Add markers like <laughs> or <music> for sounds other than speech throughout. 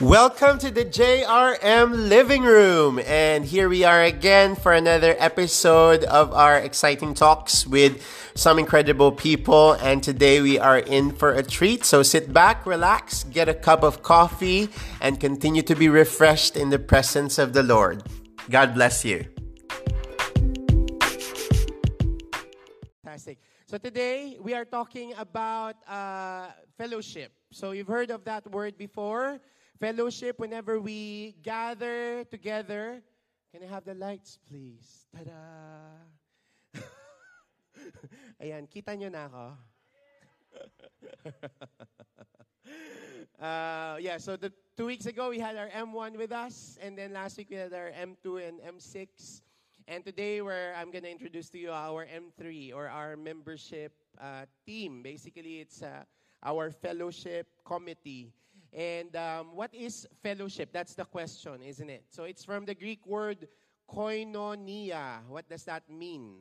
Welcome to the JRM Living Room. And here we are again for another episode of our exciting talks with some incredible people. And today we are in for a treat. So sit back, relax, get a cup of coffee, and continue to be refreshed in the presence of the Lord. God bless you. Fantastic. So today we are talking about uh, fellowship. So you've heard of that word before fellowship, whenever we gather together. Can I have the lights, please? Ta-da! <laughs> Ayan, kita nyo na ako. <laughs> uh, yeah, so the two weeks ago we had our M1 with us, and then last week we had our M2 and M6. And today where I'm going to introduce to you our M3 or our membership uh, team. Basically, it's uh, our fellowship committee. And um, what is fellowship? That's the question, isn't it? So it's from the Greek word koinonia. What does that mean?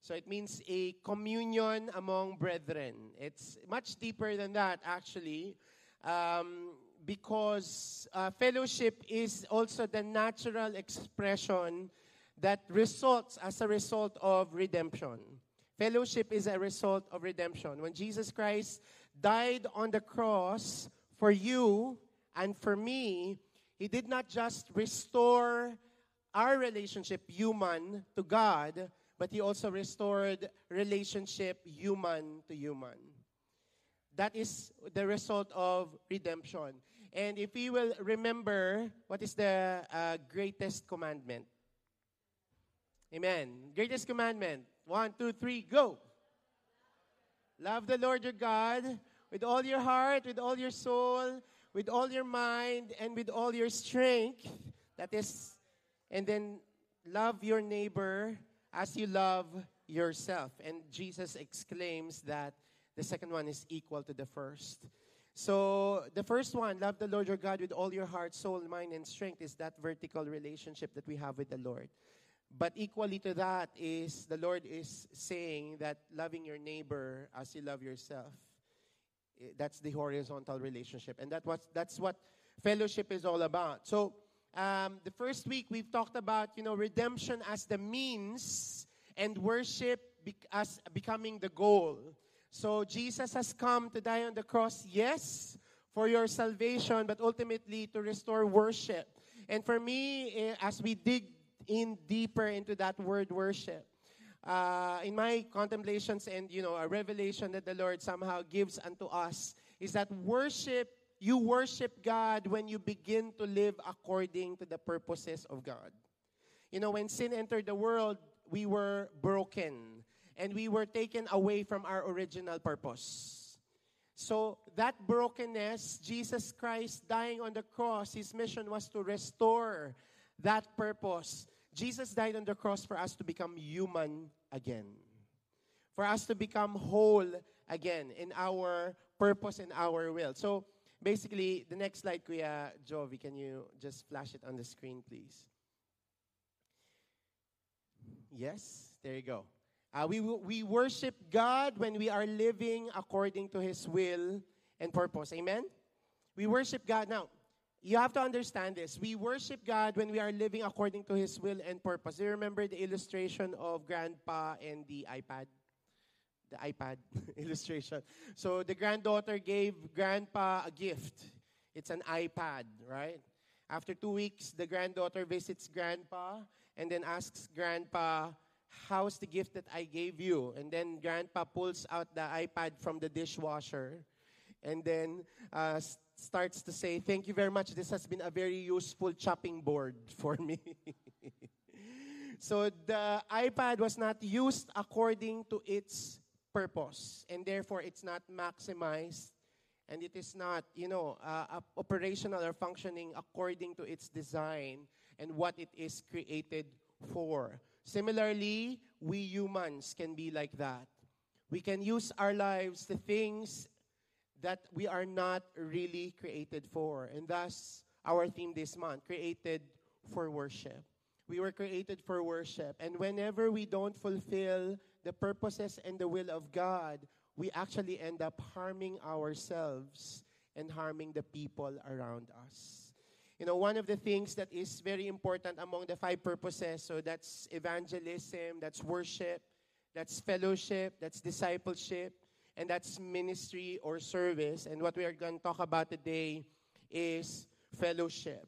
So it means a communion among brethren. It's much deeper than that, actually, um, because uh, fellowship is also the natural expression that results as a result of redemption. Fellowship is a result of redemption. When Jesus Christ died on the cross for you and for me, He did not just restore our relationship, human, to God, but He also restored relationship, human to human. That is the result of redemption. And if we will remember, what is the uh, greatest commandment? Amen. Greatest commandment. One, two, three, go. Love the Lord your God with all your heart, with all your soul, with all your mind, and with all your strength. That is, and then love your neighbor as you love yourself. And Jesus exclaims that the second one is equal to the first. So, the first one, love the Lord your God with all your heart, soul, mind, and strength, is that vertical relationship that we have with the Lord. But equally to that is the Lord is saying that loving your neighbor as you love yourself. Eh, that's the horizontal relationship. And that was, that's what fellowship is all about. So, um, the first week we've talked about, you know, redemption as the means and worship be- as becoming the goal. So, Jesus has come to die on the cross, yes, for your salvation, but ultimately to restore worship. And for me, eh, as we dig in deeper into that word worship, uh, in my contemplations and you know a revelation that the Lord somehow gives unto us is that worship you worship God when you begin to live according to the purposes of God. You know, when sin entered the world, we were broken and we were taken away from our original purpose. So, that brokenness, Jesus Christ dying on the cross, his mission was to restore that purpose Jesus died on the cross for us to become human again. For us to become whole again in our purpose and our will. So basically, the next slide, Kuya Jovi, can you just flash it on the screen, please? Yes, there you go. Uh, we, we worship God when we are living according to His will and purpose. Amen? We worship God. Now, you have to understand this. We worship God when we are living according to His will and purpose. Do you remember the illustration of Grandpa and the iPad? The iPad <laughs> illustration. So the granddaughter gave Grandpa a gift. It's an iPad, right? After two weeks, the granddaughter visits Grandpa and then asks Grandpa, How's the gift that I gave you? And then Grandpa pulls out the iPad from the dishwasher and then uh, starts to say, Thank you very much. This has been a very useful chopping board <laughs> for me. so the iPad was not used according to its purpose, and therefore it's not maximized, and it is not, you know, uh, operational or functioning according to its design and what it is created for. Similarly, we humans can be like that. We can use our lives, the things that we are not really created for. And thus, our theme this month created for worship. We were created for worship. And whenever we don't fulfill the purposes and the will of God, we actually end up harming ourselves and harming the people around us. You know, one of the things that is very important among the five purposes, so that's evangelism, that's worship, that's fellowship, that's discipleship, and that's ministry or service. And what we are going to talk about today is fellowship.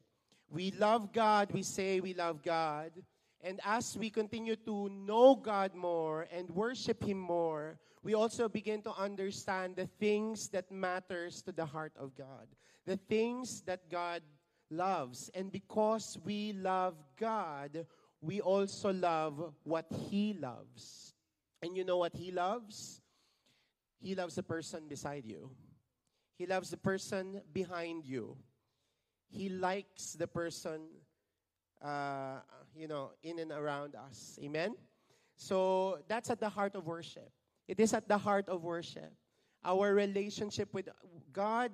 We love God, we say we love God. And as we continue to know God more and worship Him more, we also begin to understand the things that matters to the heart of God. The things that God loves. And because we love God, we also love what He loves. And you know what He loves? He loves the person beside you, He loves the person behind you. He likes the person, uh, you know, in and around us. Amen? So that's at the heart of worship. It is at the heart of worship. Our relationship with God,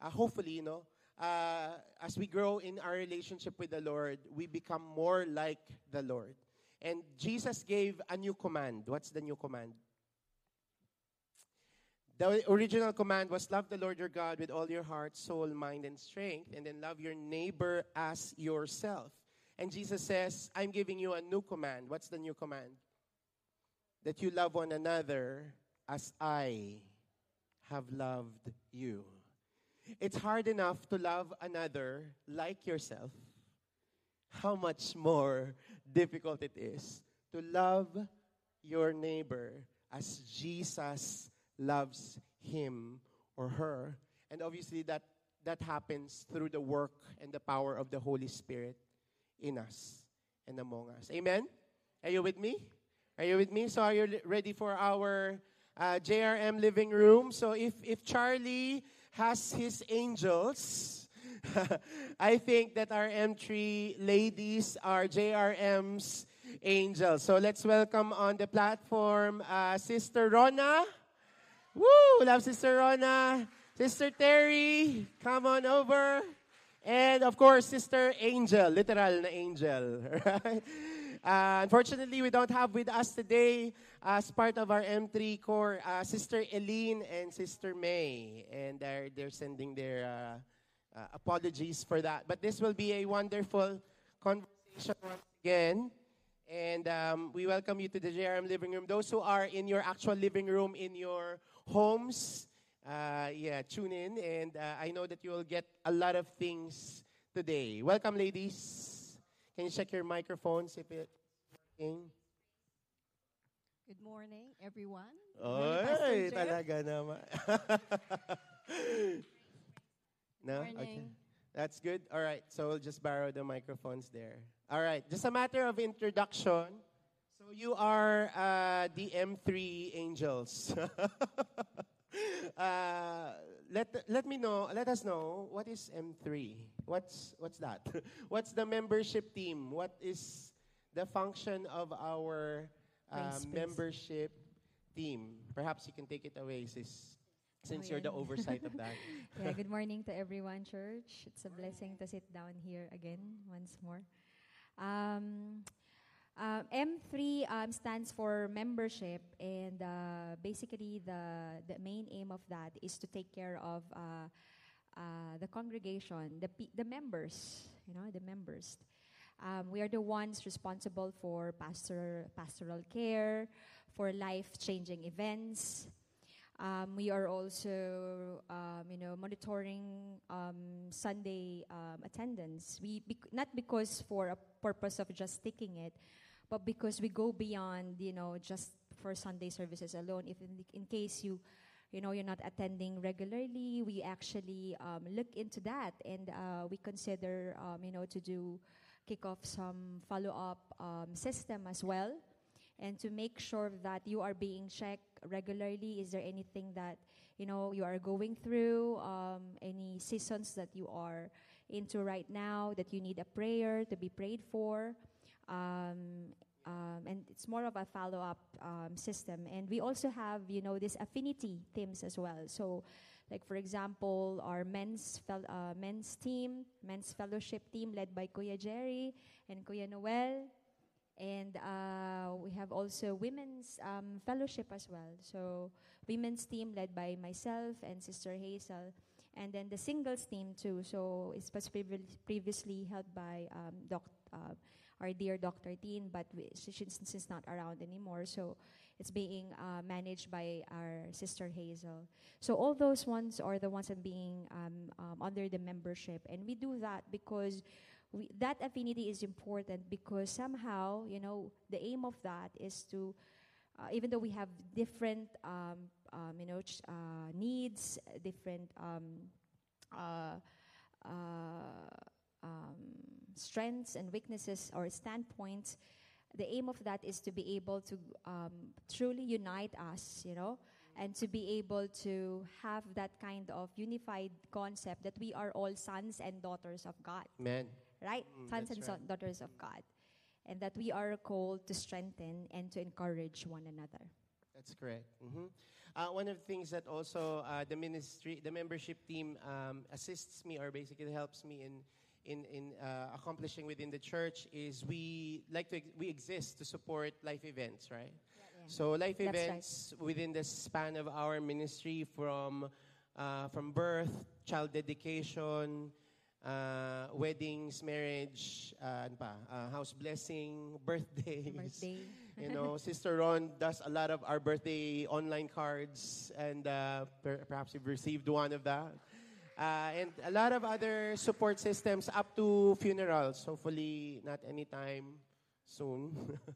uh, hopefully, you know, uh, as we grow in our relationship with the Lord, we become more like the Lord. And Jesus gave a new command. What's the new command? The original command was love the Lord your God with all your heart, soul, mind, and strength, and then love your neighbor as yourself. And Jesus says, I'm giving you a new command. What's the new command? That you love one another as I have loved you. It's hard enough to love another like yourself. How much more difficult it is to love your neighbor as Jesus loves him or her. And obviously, that, that happens through the work and the power of the Holy Spirit in us and among us. Amen? Are you with me? Are you with me? So, are you ready for our uh, JRM living room? So, if, if Charlie has his angels. <laughs> I think that our M3 ladies are JRM's angels. So let's welcome on the platform uh, Sister Rona. Woo! Love Sister Rona. Sister Terry, come on over. And of course, Sister Angel, literal na angel. <laughs> Uh, unfortunately, we don't have with us today, as part of our M3 core, uh, Sister Eileen and Sister May. And they're, they're sending their uh, uh, apologies for that. But this will be a wonderful conversation once again. And um, we welcome you to the JRM living room. Those who are in your actual living room in your homes, uh, yeah, tune in. And uh, I know that you will get a lot of things today. Welcome, ladies. Can you check your microphones if it's working? Good morning, everyone. Oy, talaga naman. <laughs> no? Morning. Okay. That's good. All right. So we'll just borrow the microphones there. All right. Just a matter of introduction. So you are uh, the M3 Angels. <laughs> uh, let let me know. Let us know what is M3. What's what's that? <laughs> what's the membership team? What is the function of our uh, membership team? Perhaps you can take it away, sis, since you're the oversight of <laughs> that. yeah. Good morning to everyone, church. It's a blessing to sit down here again once more. Um, uh, M3 um, stands for membership, and uh, basically the the main aim of that is to take care of uh, uh the congregation, the the members, you know, the members. Um, we are the ones responsible for pastor pastoral care, for life changing events. Um, we are also, um, you know, monitoring um, Sunday um, attendance. We bec- not because for a purpose of just taking it, but because we go beyond, you know, just for Sunday services alone. If in, in case you, you know, you're not attending regularly, we actually um, look into that and uh, we consider, um, you know, to do kick off some follow-up um, system as well, and to make sure that you are being checked regularly. Is there anything that you know you are going through? Um, any seasons that you are into right now that you need a prayer to be prayed for? Um, um, and it's more of a follow-up um, system. And we also have, you know, this affinity themes as well. So, like for example, our men's fel- uh, men's team, men's fellowship team led by Kuya Jerry and Kuya Noel, and uh, we have also women's um, fellowship as well. So, women's team led by myself and Sister Hazel. and then the singles team too. So it was previously held by um, doc, uh, our dear Dr. Dean, but we, she, she's, not around anymore. So it's being uh, managed by our sister Hazel. So all those ones are the ones that being um, um, under the membership, and we do that because we, that affinity is important because somehow you know the aim of that is to uh, even though we have different um, um, you know ch- uh, needs different um, uh, uh, um, strengths and weaknesses or standpoints the aim of that is to be able to um, truly unite us you know and to be able to have that kind of unified concept that we are all sons and daughters of god Amen. right? Mm, Sons and son- daughters of God. And that we are called to strengthen and to encourage one another. That's correct. Mhm. Uh, one of the things that also uh, the ministry, the membership team um, assists me or basically helps me in in in uh, accomplishing within the church is we like to we exist to support life events, right? So life That's right. events within the span of our ministry from uh, from birth, child dedication, uh, weddings, marriage, uh, ano pa, uh, house blessing, <laughs> birthdays. Birthday. <laughs> You know, Sister Ron does a lot of our birthday online cards, and uh, per- perhaps you've received one of that. Uh, and a lot of other support systems up to funerals. Hopefully, not anytime soon.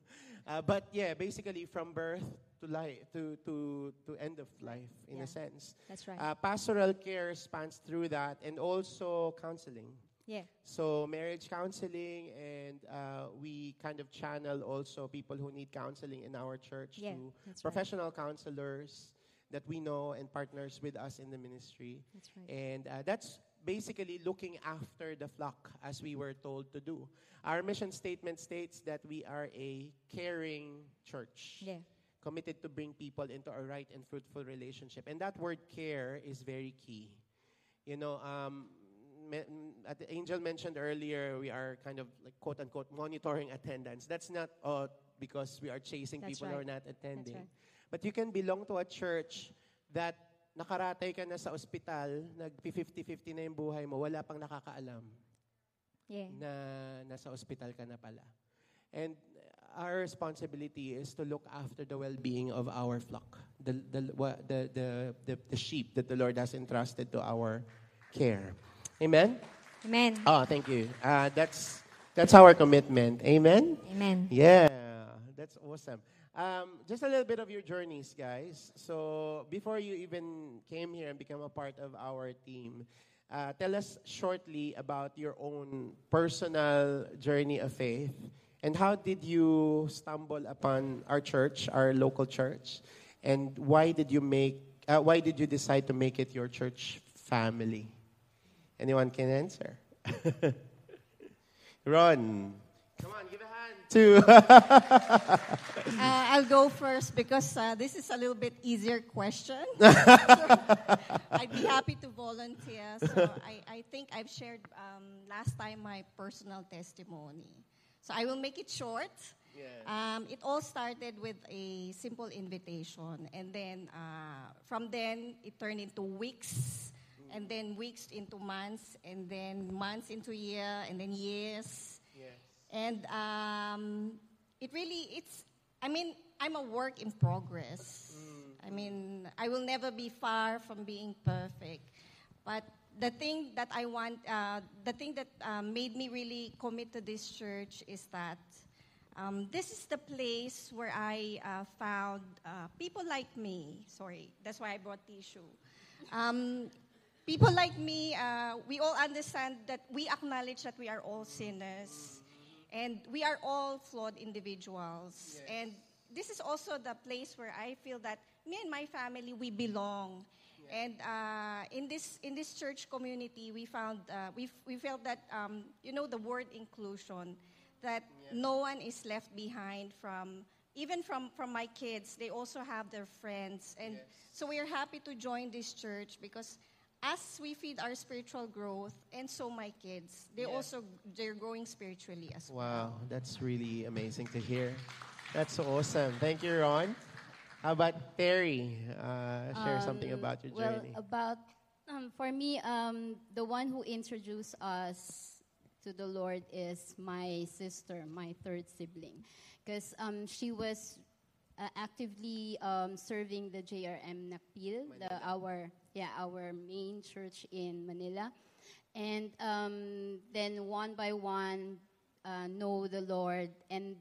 <laughs> uh, but yeah, basically from birth to life to to to end of life in Yeah. a sense. That's right. Uh, pastoral care spans through that, and also counseling. yeah. So marriage counseling, and uh, we kind of channel also people who need counseling in our church Yeah, to that's right. professional counselors that we know and partners with us in the ministry. That's right. And uh, that's basically looking after the flock as we were told to do. Our mission statement states that we are a caring church Yeah. committed to bring people into a right and fruitful relationship. And that word care is very key. You know, um, me- at the Angel mentioned earlier, we are kind of like quote unquote monitoring attendance. That's not uh, because we are chasing That's people who are not attending. right. But you can belong to a church that nakaratay ka na sa ospital, nag-50-50 na yung buhay mo, wala pang nakakaalam Yeah. na nasa ospital ka na pala. And our responsibility is to look after the well-being of our flock, the, the, the, the, the, the sheep that the Lord has entrusted to our care. Amen? Amen. Oh, thank you. Uh, that's, that's our commitment. Amen? Amen. Yeah, that's awesome. Um, just a little bit of your journeys, guys. So, before you even came here and become a part of our team, uh, tell us shortly about your own personal journey of faith and how did you stumble upon our church, our local church, and why did you make, uh, why did you decide to make it your church family? Anyone can answer. <laughs> Ron, come on, give a hand <laughs> Uh, I'll go first because uh, this is a little bit easier question. So, <laughs> I'd be happy to volunteer. So I, I think I've shared um, last time my personal testimony. So I will make it short. Um, it all started with a simple invitation, and then uh, from then it turned into weeks, and then weeks into months, and then months into year, and then years. And um, it really, it's, I mean, I'm a work in progress. I mean, I will never be far from being perfect. But the thing that I want, uh, the thing that uh, made me really commit to this church is that um, this is the place where I uh, found uh, people like me. Sorry, that's why I brought tissue. Um, people like me, uh, we all understand that we acknowledge that we are all sinners and we are all flawed individuals. And this is also the place where I feel that me and my family, we belong. And uh, in this in this church community, we found uh, we we felt that um, you know the word inclusion, that no one is left behind from even from from my kids. They also have their friends, and so we are happy to join this church because as we feed our spiritual growth, and so my kids, they also they're growing spiritually as well. Wow, that's really amazing to hear. That's so awesome. Thank you, Ron. How about Terry? Uh, share something Um, about your well, journey. about Um, for me, um, the one who introduced us to the Lord is my sister, my third sibling, because um, she was uh, actively um, serving the JRM Nakpil, the, our yeah our main church in Manila, and um, then one by one uh, know the Lord, and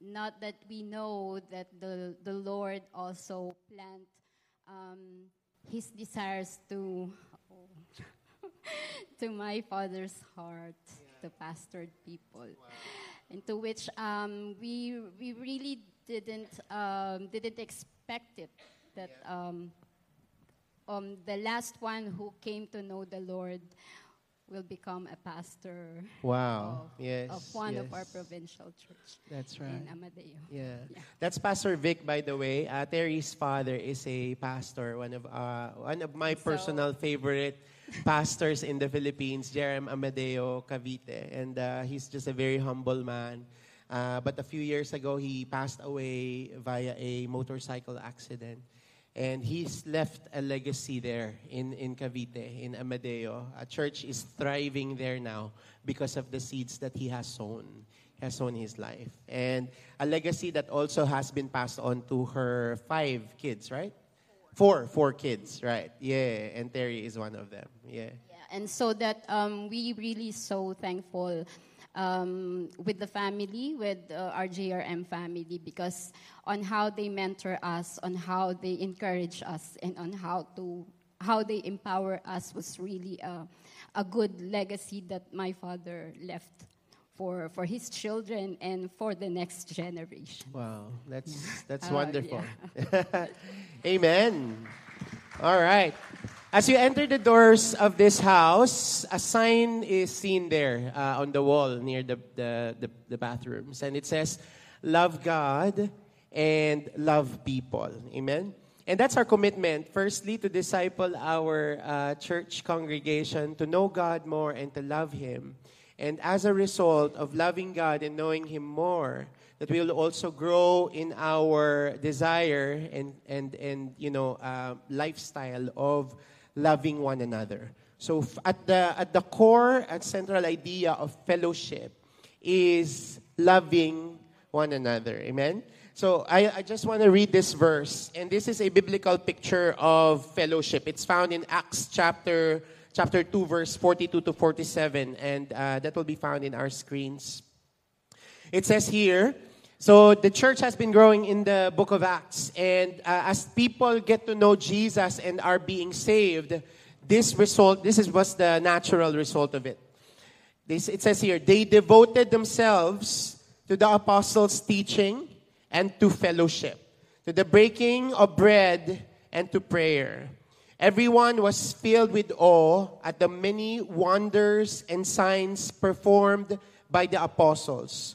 not that we know that the the Lord also plant um, His desires to <laughs> to my father's heart, to pastored people, into which um, we we really didn't um, didn't expect it that um, um, the last one who came to know the Lord will become a pastor Wow. of, yes. of one of our provincial church That's right. in Amadeo. Yeah. Yeah. That's Pastor Vic, by the way. Uh, Terry's father is a pastor, one of uh, one of my So- personal favorite pastors in the Philippines, JRM Amadeo Cavite. And uh, he's just a very humble man. Uh, but a few years ago, he passed away via a motorcycle accident. And he's left a legacy there in, in Cavite, in Amadeo. A church is thriving there now because of the seeds that he has sown has sown his life. And a legacy that also has been passed on to her five kids, right? Four, four kids, right? Yeah, and Terry is one of them. Yeah. Yeah, and so that um, we really so thankful um, with the family, with uh, our JRM family, because on how they mentor us, on how they encourage us, and on how to how they empower us was really a, a good legacy that my father left for for his children and for the next generation. Wow, that's <laughs> that's Uh, wonderful. <laughs> Amen. All right. As you enter the doors of this house, a sign is seen there uh, on the wall near the, the, the, the bathrooms. And it says, Love God and love people. Amen. And that's our commitment. Firstly, to disciple our uh, church congregation, to know God more and to love Him. And as a result of loving God and knowing Him more, that we will also grow in our desire and, and, and you know, uh, lifestyle of loving one another. So at the, at the core and central idea of fellowship is loving one another. Amen? So I, I just want to read this verse. And this is a biblical picture of fellowship. It's found in Acts chapter, chapter 2, verse 42 to 47. And uh, that will be found in our screens. It says here, so the church has been growing in the book of Acts. And uh, as people get to know Jesus and are being saved, this result, this is what's the natural result of it. This, it says here, they devoted themselves to the apostles' teaching and to fellowship, to the breaking of bread and to prayer. Everyone was filled with awe at the many wonders and signs performed by the apostles.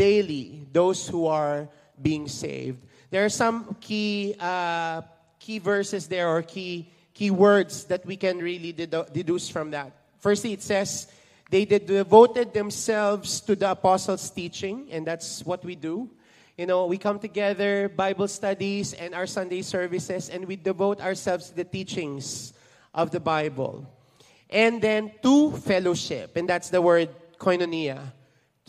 daily those who are being saved. There are some key uh, key verses there or key key words that we can really dedu- deduce from that. Firstly, it says they devoted themselves to the apostles' teaching, and that's what we do. You know, we come together, Bible studies, and our Sunday services, and we devote ourselves to the teachings of the Bible. And then to fellowship, and that's the word koinonia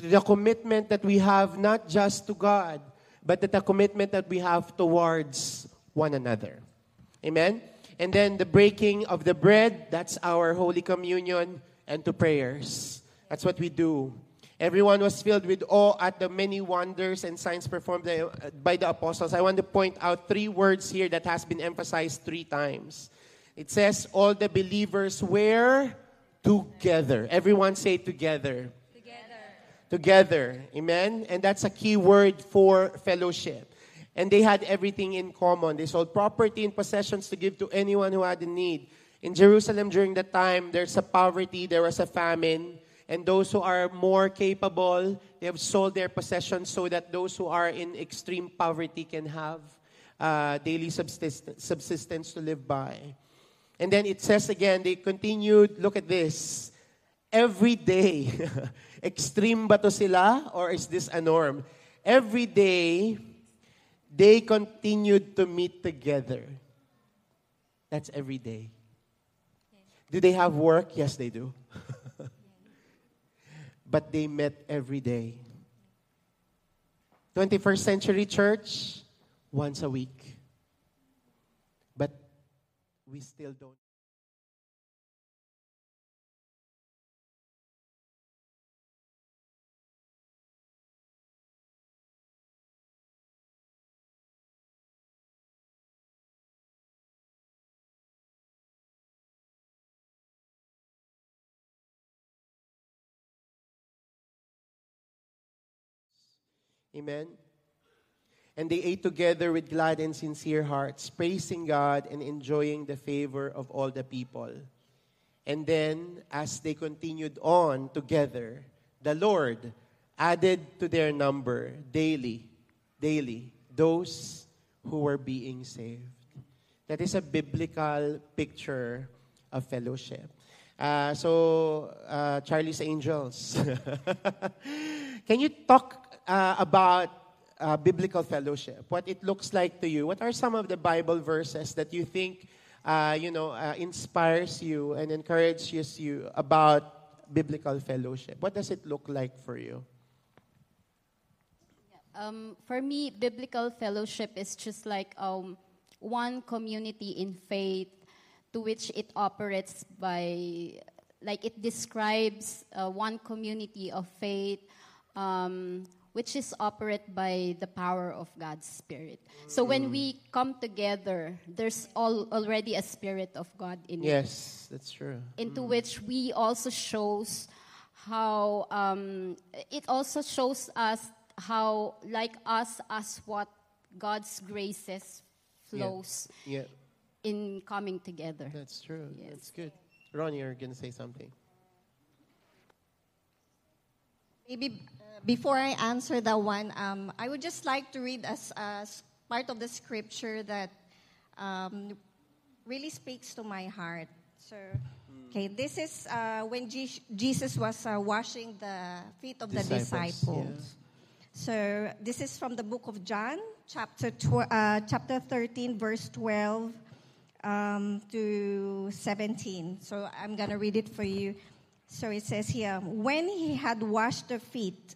the commitment that we have not just to God, but to the commitment that we have towards one another. Amen? And then the breaking of the bread, that's our Holy Communion, and to prayers. That's what we do. Everyone was filled with awe at the many wonders and signs performed by, uh, by the apostles. I want to point out three words here that has been emphasized three times. It says all the believers were together. Everyone say together together. Amen? And that's a key word for fellowship. And they had everything in common. They sold property and possessions to give to anyone who had a need. In Jerusalem during that time, there's a poverty, there was a famine, and those who are more capable, they have sold their possessions so that those who are in extreme poverty can have uh, daily subsistence, subsistence to live by. And then it says again, they continued, look at this, every day. <laughs> Extreme ba to sila or is this a norm? Every day, they continued to meet together. That's every day. Do they have work? Yes, they do. <laughs> but they met every day. 21st century church, once a week. But we still don't. Amen. And they ate together with glad and sincere hearts, praising God and enjoying the favor of all the people. And then, as they continued on together, the Lord added to their number daily, daily, those who were being saved. That is a biblical picture of fellowship. Uh, so, uh, Charlie's Angels. <laughs> Can you talk uh, about uh, biblical fellowship, what it looks like to you. What are some of the Bible verses that you think, uh, you know, uh, inspires you and encourages you about biblical fellowship? What does it look like for you? Um, for me, biblical fellowship is just like um, one community in faith to which it operates by, like it describes uh, one community of faith um, which is operated by the power of God's Spirit. So when we come together, there's all, already a Spirit of God in Yes, that's true. into which we also shows how um, it also shows us how like us as what God's graces flows Yeah, in coming together. that's true. Yes. That's good. Ron, you're going to say something. Maybe before I answer that one, um, I would just like to read as, as part of the scripture that um, really speaks to my heart. So, okay, this is uh, when Je- Jesus was uh, washing the feet of the Disciples, disciples. So, this is from the book of John, chapter tw- uh, chapter 13, verse 12 um, to 17. So, I'm going to read it for you. So it says here, when he had washed the feet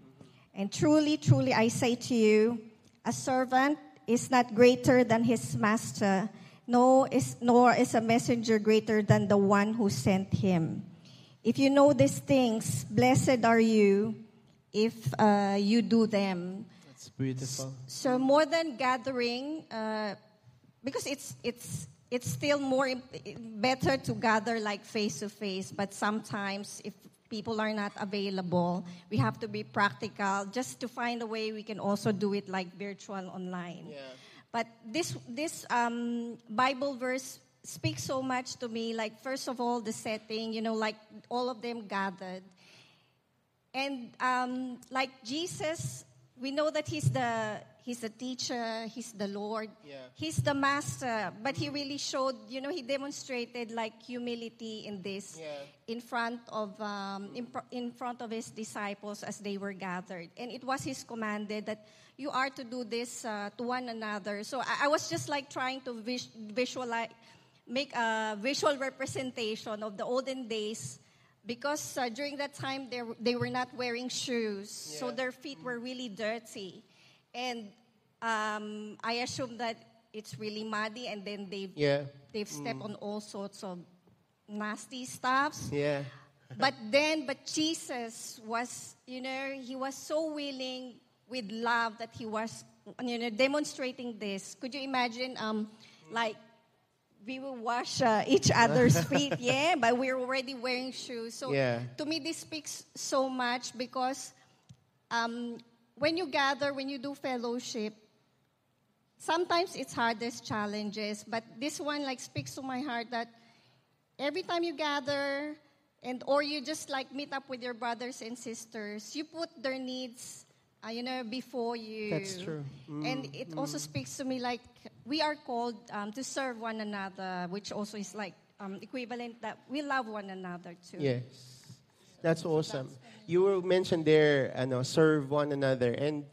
And truly, truly, I say to you, a servant is not greater than his master, nor is, nor is a messenger greater than the one who sent him. If you know these things, blessed are you if uh, you do them. That's beautiful. So more than gathering, uh, because it's it's it's still more better to gather like face to face. But sometimes, if people are not available, we have to be practical just to find a way we can also do it like virtual online. Yeah. But this this um, Bible verse speaks so much to me. Like first of all, the setting, you know, like all of them gathered, and um, like Jesus, we know that he's the he's the teacher, he's the Lord, Yeah. he's the master. But he really showed, you know, he demonstrated like humility in this Yeah. in front of um, in, pr- in front of his disciples as they were gathered, and it was his commanded that you are to do this uh, to one another. So I, I was just like trying to vis- visualize, make a visual representation of the olden days. Because uh, during that time they, were- they were not wearing shoes, so their feet were really dirty. And um, I assume that it's really muddy, and then they've Yeah. they've stepped on all sorts of nasty stuffs. Yeah. But then, but Jesus was, you know, he was so willing with love that he was, you know, demonstrating this. Could you imagine, um, like, we will wash uh, each other's <laughs> feet, yeah, but we're already wearing shoes. So Yeah. to me, this speaks so much because um, when you gather, when you do fellowship, sometimes it's hard, there's challenges, but this one like speaks to my heart that every time you gather and or you just like meet up with your brothers and sisters, you put their needs, uh, you know, before you. That's true. And it also speaks to me like we are called um, to serve one another, which also is like um, equivalent that we love one another too. Yes. That's awesome. You were mentioned there, ano, serve one another. And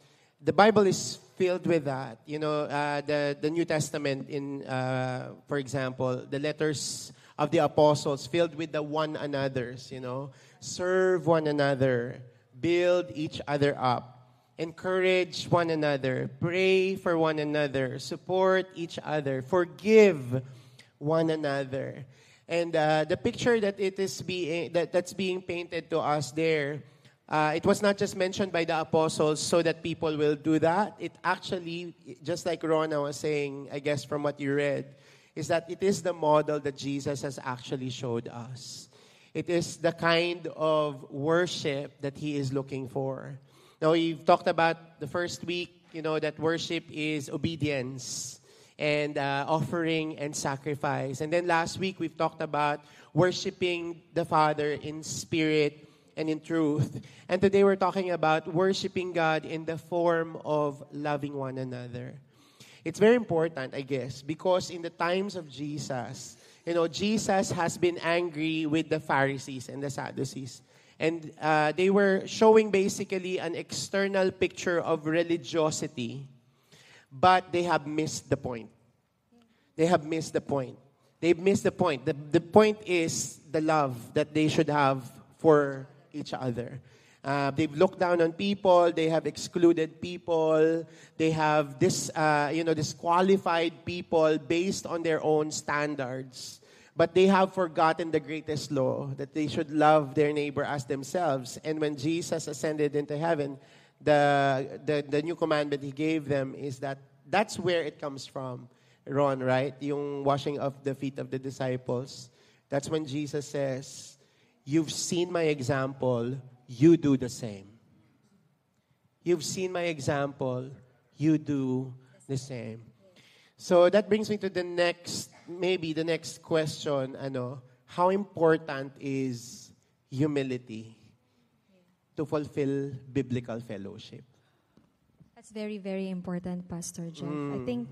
the Bible is filled with that. You know, uh, the, the New Testament, in, uh, for example, the letters of the apostles filled with the one another's, you know. Serve one another, build each other up, encourage one another, pray for one another, support each other, forgive one another. And uh, the picture that it is being that, that's being painted to us there, uh, it was not just mentioned by the apostles so that people will do that. It actually, just like Rona was saying, I guess from what you read, is that it is the model that Jesus has actually showed us. It is the kind of worship that he is looking for. Now, we've talked about the first week, you know, that worship is obedience and uh, offering and sacrifice. And then last week, we've talked about worshiping the Father in spirit and in truth. And today, we're talking about worshiping God in the form of loving one another. It's very important, I guess, because in the times of Jesus, you know, Jesus has been angry with the Pharisees and the Sadducees. And uh, they were showing basically an external picture of religiosity, but they have missed the point. They have missed the point. They've missed the point. The, the point is the love that they should have for each other. Uh, they've looked down on people. They have excluded people. They have this, uh, you know, disqualified people based on their own standards. But they have forgotten the greatest law that they should love their neighbor as themselves. And when Jesus ascended into heaven, the, the, the new commandment he gave them is that that's where it comes from. Ron, right? Yung washing of the feet of the disciples. That's when Jesus says, You've seen my example, you do the same. You've seen my example, you do the same. So that brings me to the next, maybe the next question, ano, how important is humility to fulfill biblical fellowship? That's very, very important, Pastor Jeff. I think,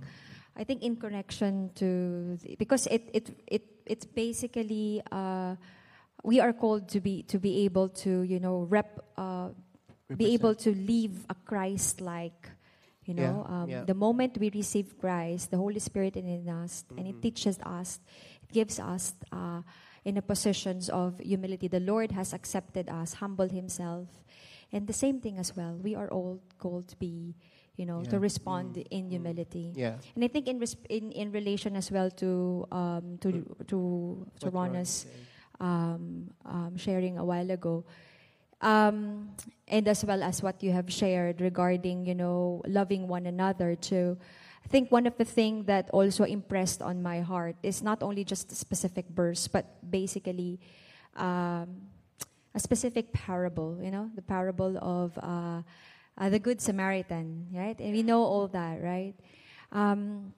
I think in connection to the, because it it it it's basically uh, we are called to be to be able to you know rep uh, be able to live a Christ-like. You know, Yeah, um, yeah. the moment we receive Christ, the Holy Spirit in us, and it teaches us, it gives us uh, in a positions of humility. The Lord has accepted us, humbled Himself, and the same thing as well. We are all called to be, you know, to Yeah. respond in humility. Yeah. And I think in, resp- in in relation as well to um, to to to Ron Rona's um, um, sharing a while ago, um, and as well as what you have shared regarding you know loving one another too. I think one of the things that also impressed on my heart is not only just a specific verse, but basically um, a specific parable. You know, the parable of uh, uh, the Good Samaritan, right? And we know all that, right? Um,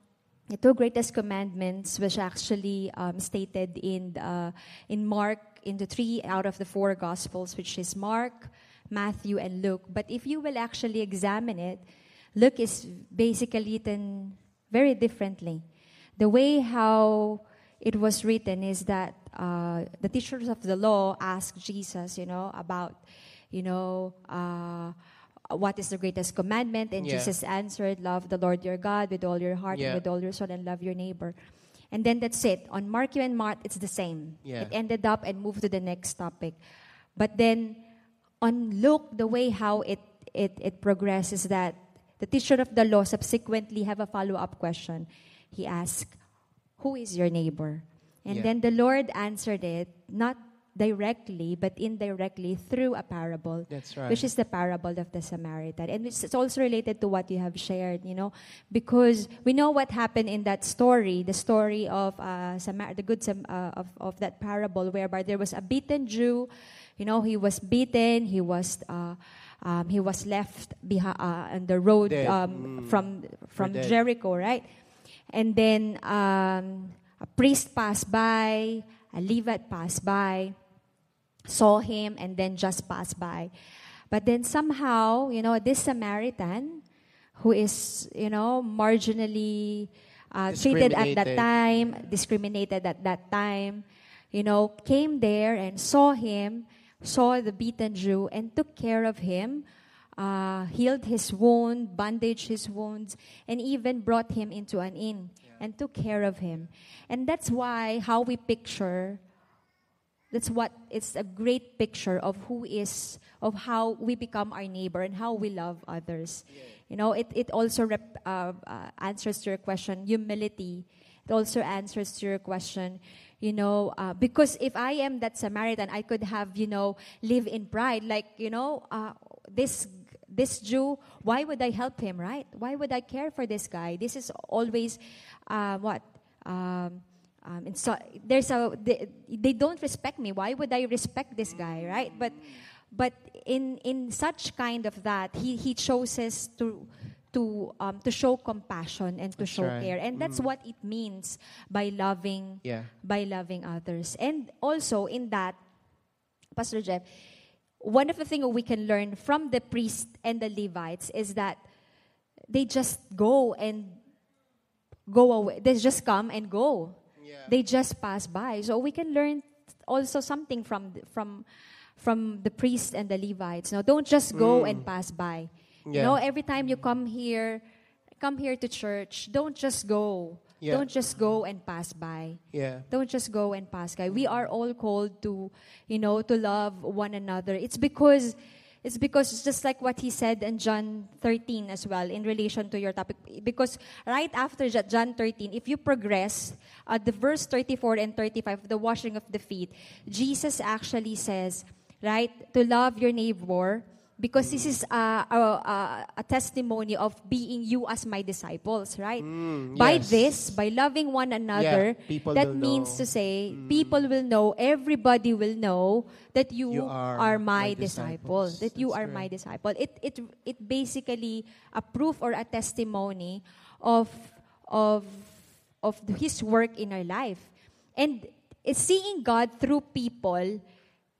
the two greatest commandments, which actually um, stated in uh, in Mark, in the three out of the four Gospels, which is Mark, Matthew, and Luke. But if you will actually examine it, Luke is basically written very differently. The way how it was written is that uh, the teachers of the law asked Jesus, you know, about, you know, uh, what is the greatest commandment, and Yeah. Jesus answered, "Love the Lord your God with all your heart Yeah. and with all your soul, and love your neighbor." And then that's it. On Mark and Mark, it's the same. Yeah. It ended up and moved to the next topic. But then on Luke, the way how it, it, it progresses that the teacher of the law subsequently have a follow-up question. he asked, Who is your neighbor? And Yeah. then the Lord answered it, not directly, but indirectly through a parable That's right. which is the parable of the Samaritan. And it's also related to what you have shared, you know, because we know what happened in that story, the story of uh, Samar- the good Sam- uh, of, of that parable, whereby there was a beaten Jew, you know, he was beaten, he was. Uh, um, he was left behind uh, on the road um, Mm. from from. Jericho, right? And then um, a priest passed by, a Levite passed by, saw him and then just passed by. But then somehow, you know, this Samaritan who is, you know, marginally uh, treated at that time, discriminated at that time, you know, came there and saw him, saw the beaten Jew and took care of him, uh, healed his wound, bandaged his wounds, and even brought him into an inn and took care of him. And that's why how we picture that's what it's a great picture of who is of how we become our neighbor and how we love others. You know it, it also rep, uh, uh, answers to your question humility. It also answers to your question you know uh, because if i am that samaritan i could have you know live in pride. Like you know uh, this this jew why would i help him right? Why would i care for this guy? This is always uh, what? Um, um, and so there's a they, they don't respect me. Why would i respect this guy right? But but in in such kind of that he he chooses to to um, to show compassion and to That's show right. care. And that's what it means by loving Yeah. by loving others. And also in that pastor jeff one of the things we can learn from the priests and the levites is that they just go and go away. They just come and go they just pass by so we can learn also something from from from the priests and the levites no don't just go hmm. and pass by you know every time you come here come here to church don't just go Yeah. don't just go and pass by Yeah. don't just go and pass by. We are all called to, you know, to love one another. It's because it's because it's just like what he said in John 13 as well in relation to your topic. Because right after John 13, if you progress, uh, the verse 34 and 35, the washing of the feet, Jesus actually says, right, to love your neighbor because this is a, a, a, testimony of being you as my disciples, right? Mm, by yes. this, by loving one another, people that means know. to say, mm. people will know, everybody will know that you, You are my, my disciple, that you That's are my disciple. It, it, it basically a proof or a testimony of, of, of His work in our life. And it's seeing God through people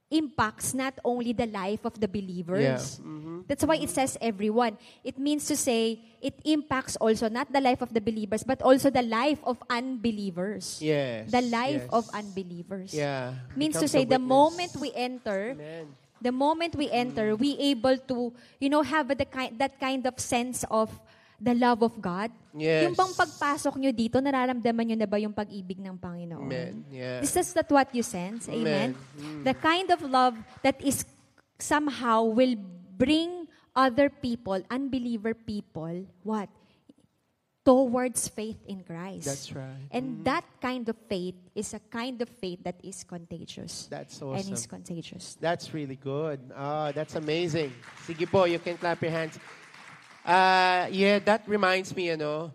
impacts not only the life of the believers. Yeah. Mhm. That's why it says everyone. It means to say it impacts also not the life of the believers, but also the life of unbelievers. Yes. The life yes. of unbelievers. Yeah. Means to say the moment we enter, Amen. the moment we enter, we able to, you know, have the kind, that kind of sense of the love of God. Yes. Yung bang pagpasok nyo dito, nararamdaman nyo na ba yung pag-ibig ng Panginoon? Amen. Yeah. Is this that what you sense? Amen. Amen. The kind of love that is somehow will bring other people, unbeliever people, what? Towards faith in Christ. That's right. And that kind of faith is a kind of faith that is contagious. That's And awesome. is contagious. That's really good. Ah, that's amazing. Sige po, you can clap your hands. Uh, yeah, that reminds me, you know,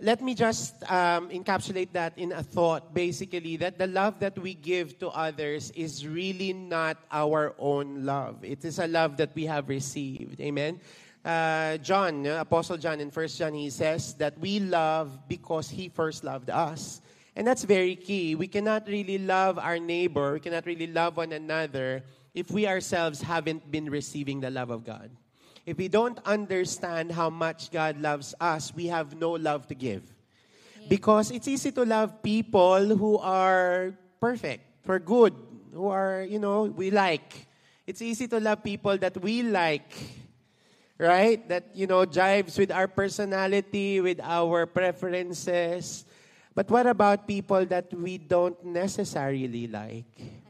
let me just um, encapsulate that in a thought, basically, that the love that we give to others is really not our own love. It is a love that we have received. Amen? Uh, John, uh, Apostle John in 1 John, he says that we love because he first loved us. And that's very key. We cannot really love our neighbor, we cannot really love one another if we ourselves haven't been receiving the love of God. If we don't understand how much God loves us, we have no love to give. Because it's easy to love people who are perfect, who are good, who are, you know, we like. It's easy to love people that we like, right? That, you know, jives with our personality, with our preferences. But what about people that we don't necessarily like?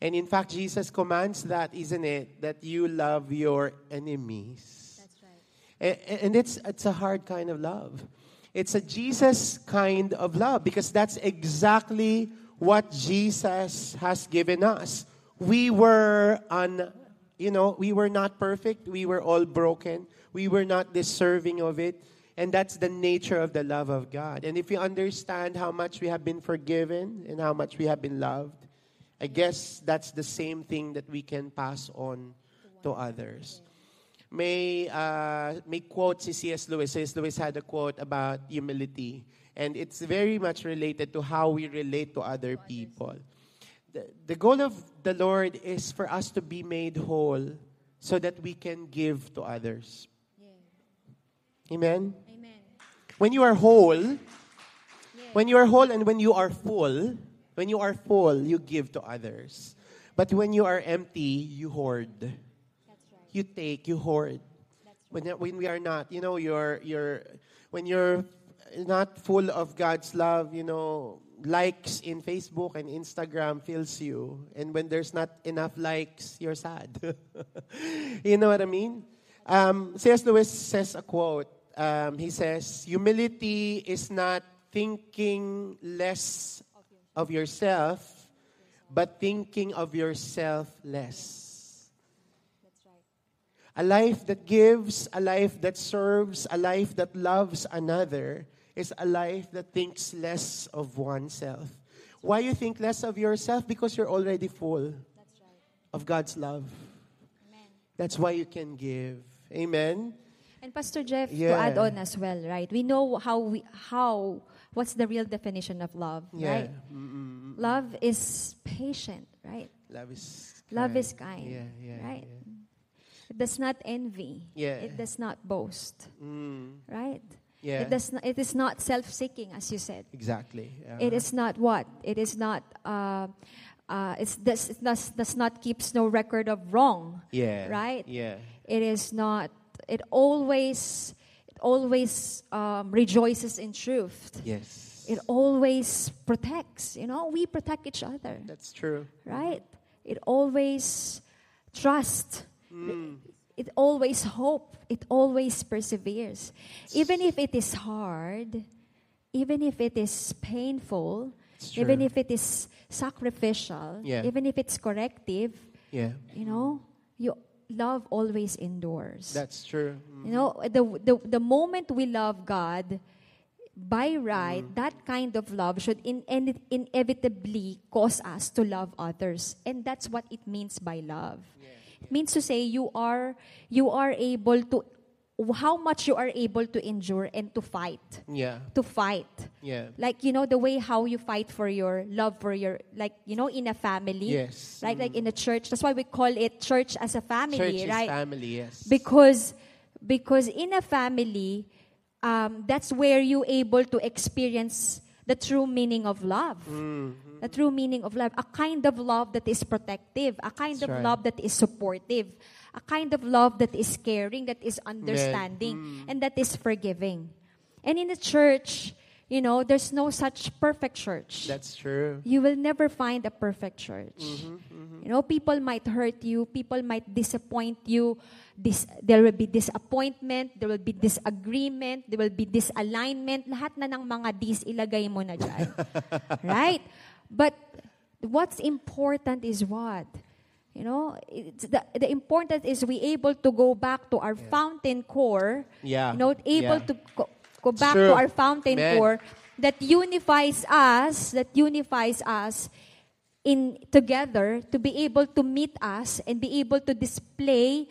And in fact, Jesus commands that, isn't it? That you love your enemies. That's right. A- a- And it's, it's a hard kind of love. It's a Jesus kind of love because that's exactly what Jesus has given us. We were on, you know, we were not perfect. We were all broken. We were not deserving of it. And that's the nature of the love of God. And if we understand how much we have been forgiven and how much we have been loved, I guess that's the same thing that we can pass on to others. May, uh, may quote si C.S. Lewis. C.S. Lewis had a quote about humility. And it's very much related to how we relate to other people. The, the goal of the Lord is for us to be made whole so that we can give to others. Amen? Amen. When you are whole, when you are whole and when you are full, when you are full, you give to others. But when you are empty, you hoard. That's right. You take, you hoard. When, when we are not, you know, you're, you're, when you're not full of God's love, you know, likes in Facebook and Instagram fills you. And when there's not enough likes, you're sad. <laughs> you know what I mean? Um, C.S. Lewis says a quote. Um, he says, Humility is not thinking less of yourself, but thinking of yourself less. That's right. A life that gives, a life that serves, a life that loves another is a life that thinks less of oneself. Why you think less of yourself? Because you're already full That's right. of God's love. Amen. That's why you can give. Amen. And Pastor Jeff, Yeah. to add on as well, right? We know how we how what's the real definition of love, Yeah. right? Love is patient, right? Love is Love kind. is kind, Yeah, yeah. right? It does not envy. It does not boast, Mm, right? yeah. It does not, it is not self-seeking, as you said. exactly. It is not what? It is not. Uh, uh, it's does it does, does not keeps no record of wrong. Yeah. Right? Yeah. It is not. It always it always um, rejoices in truth. Yes. It always protects. You know, we protect each other, That's true. right? It always trust. Mm. It always hope. It always perseveres, even if it is hard, even if it is painful, even if it is sacrificial, Yeah. even if it's corrective. Yeah. You know, you love always endures. That's true. Mm. You know, the, the, the moment we love God, by right, Mm. that kind of love should in, in, inevitably cause us to love others. And that's what it means by love. It means to say you are you are able to how much you are able to endure and to fight. Yeah. To fight. Yeah. Like you know the way how you fight for your love for your like you know in a family. Yes. Right? Like in a church. That's why we call it church as a family, Church right? family, yes. because because in a family um, that's where you able to experience the true meaning of love Mm-hmm. the true meaning of love a kind of love that is protective a kind That's of right. love that is supportive a kind of love that is caring that is understanding Mm. and that is forgiving and in the church you know there's no such perfect church That's true. you will never find a perfect church. Mm-hmm, You know, people might hurt you, people might disappoint you. Dis- there will be disappointment, there will be disagreement, there will be disalignment. Lahat na ng mga dis ilagay mo na dyan. <laughs> right? But what's important is what? You know, it's the, the important is we able to go back to our fountain core. Yeah. You know, able Yeah. to go, go back true. to our fountain Amen. core that unifies us, that unifies us in together to be able to meet us and be able to display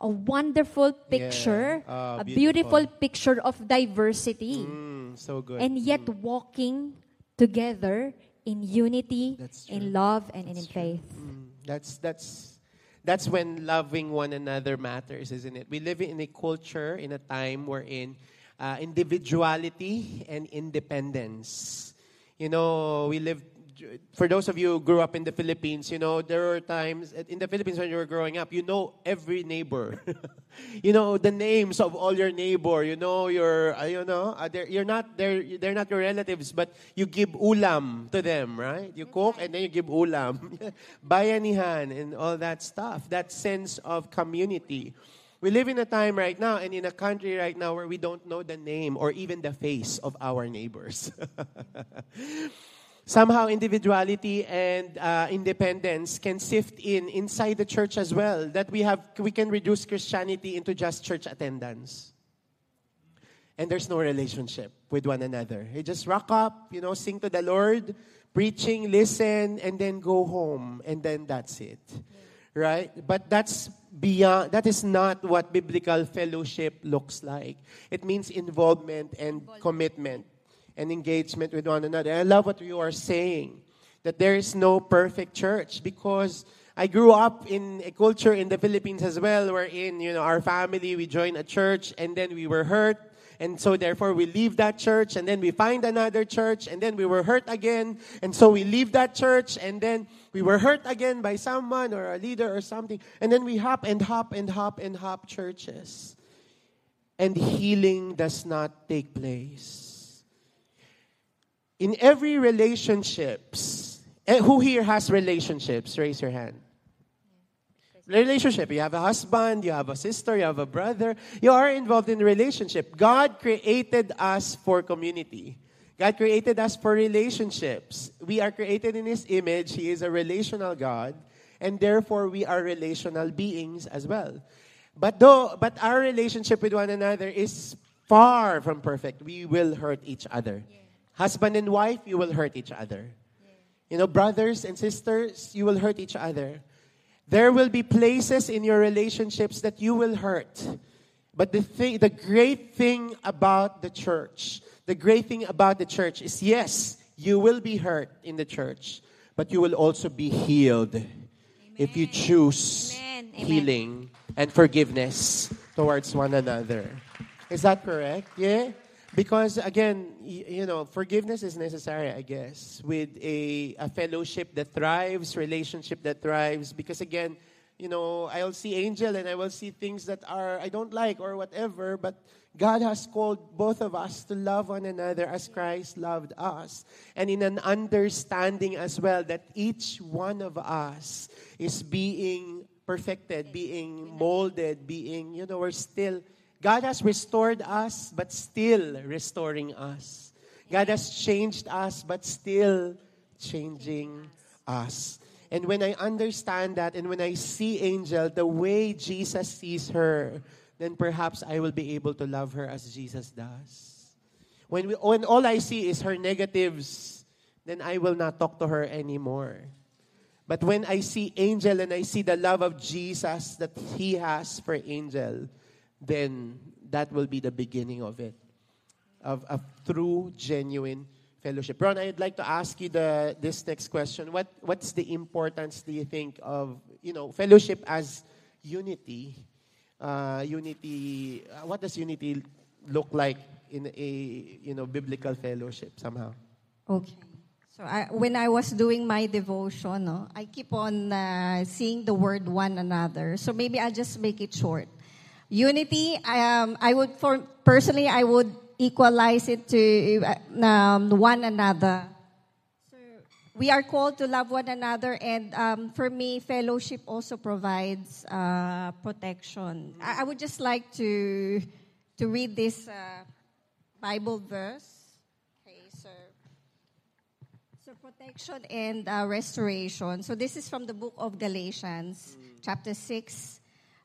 a wonderful picture, Ah, a beautiful. beautiful picture of diversity, Mm, so good. and yet walking together in unity, in love, and in true. faith. Mm, that's that's that's when loving one another matters, isn't it? We live in a culture in a time wherein uh, individuality and independence. You know, we live. For those of you who grew up in the Philippines, you know there were times in the Philippines when you were growing up. You know every neighbor, <laughs> you know the names of all your neighbor. You know your, uh, you know uh, they're, you're not they're they're not your relatives, but you give ulam to them, right? You cook and then you give ulam, <laughs> bayanihan, and all that stuff. That sense of community. We live in a time right now and in a country right now where we don't know the name or even the face of our neighbors. <laughs> Somehow, individuality and uh, independence can sift in inside the church as well. That we have, we can reduce Christianity into just church attendance and there's no relationship with one another. You just rock up, you know, sing to the Lord, preaching, listen, and then go home, and then that's it. Right? But that's beyond, that is not what biblical fellowship looks like. It means involvement and commitment and engagement with one another. I love what you are saying, that there is no perfect church because I grew up in a culture in the Philippines as well, wherein, you know, our family, we joined a church and then we were hurt and so therefore we leave that church and then we find another church and then we were hurt again. And so we leave that church and then we were hurt again by someone or a leader or something. And then we hop and hop and hop and hop churches. And healing does not take place. In every relationships, eh, who here has relationships? Raise your hand relationship. You have a husband, you have a sister, you have a brother. You are involved in relationship. God created us for community. God created us for relationships. We are created in His image. He is a relational God, and therefore we are relational beings as well. But though, but our relationship with one another is far from perfect. We will hurt each other. Yeah. Husband and wife, you will hurt each other. You know, brothers and sisters, you will hurt each other. There will be places in your relationships that you will hurt. But the thing, the great thing about the church, the great thing about the church is yes, you will be hurt in the church, but you will also be healed Amen. if you choose Amen. healing and forgiveness towards one another. Is that correct? Yeah? Because again, you know, forgiveness is necessary, I guess, with a, a fellowship that thrives, relationship that thrives. Because again, you know, I'll see angel and I will see things that are I don't like or whatever, but God has called both of us to love one another as Christ loved us. And in an understanding as well that each one of us is being perfected, being molded, being, you know, we're still God has restored us, but still restoring us. God has changed us, but still changing us. And when I understand that, and when I see Angel the way Jesus sees her, then perhaps I will be able to love her as Jesus does. When, we, when all I see is her negatives, then I will not talk to her anymore. But when I see Angel and I see the love of Jesus that he has for Angel, then that will be the beginning of it, of a true, genuine fellowship. Ron, I'd like to ask you the this next question. What what's the importance, do you think, of you know fellowship as unity? Uh, unity. Uh, what does unity look like in a you know biblical fellowship somehow? Okay. So I, when I was doing my devotion, no, I keep on uh, seeing the word one another. So maybe I'll just make it short. Unity, um, I would, for personally, I would equalize it to um, one another. We are called to love one another, and um, for me, fellowship also provides uh, protection. I, I, would just like to to read this uh, Bible verse. Okay, so so protection and uh, restoration. So this is from the book of Galatians, mm. chapter six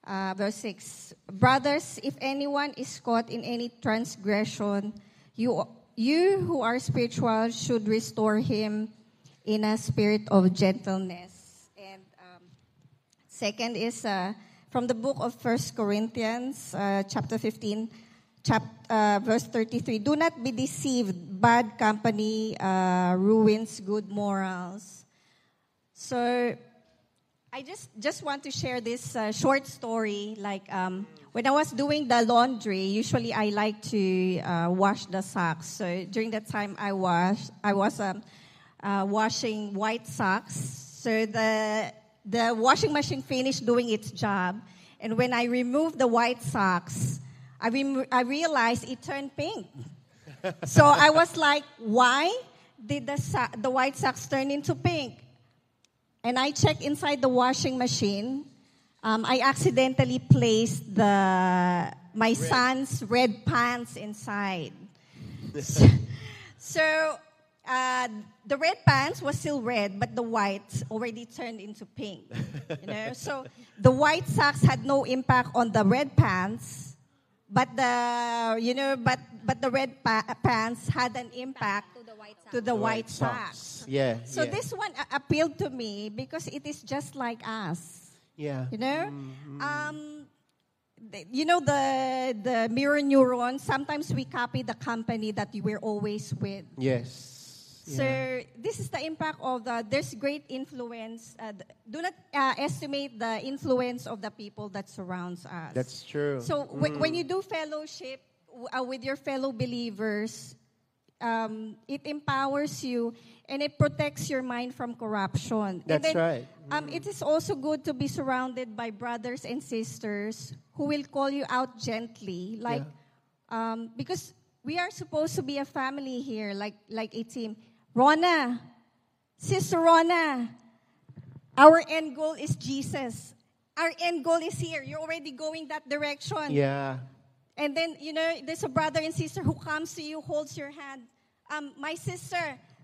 uh, verse 6 Brothers, if anyone is caught in any transgression, you, you who are spiritual should restore him in a spirit of gentleness. And um, second is uh, from the book of First Corinthians, uh, chapter 15, chap- uh, verse 33. Do not be deceived. Bad company uh, ruins good morals. So, I just just want to share this uh, short story. Like um, when I was doing the laundry, usually I like to uh, wash the socks. So during that time, I was I was um, uh, washing white socks. So the the washing machine finished doing its job, and when I removed the white socks, I rem- I realized it turned pink. <laughs> so I was like, why did the so- the white socks turn into pink? And I checked inside the washing machine. um, I accidentally placed the my son's red pants inside. <laughs> so, so, uh, the red pants was still red, but the white already turned into pink. You know, <laughs> so the white socks had no impact on the red pants, but the you know, but but the red pa- pants had an impact To the white socks. to the white, socks. Yeah. So yeah. this one a- appealed to me because it is just like us. Yeah. You know, Mm-hmm. um, the- you know the the mirror neuron Sometimes we copy the company that we're always with. Yes. So Yeah. this is the impact of the. There's great influence. Uh, th- do not uh, estimate the influence of the people that surrounds us. That's true. So wh- when you do fellowship w- uh, with your fellow believers, um, it empowers you and it protects your mind from corruption. That's then, right. Um, it is also good to be surrounded by brothers and sisters who will call you out gently, like um, because we are supposed to be a family here, like like a team. Rona, Sister Rona, our end goal is Jesus. Our end goal is here. You're already going that direction. Yeah. And then, you know, there's a brother and sister who comes to you, holds your hand. Um, my sister,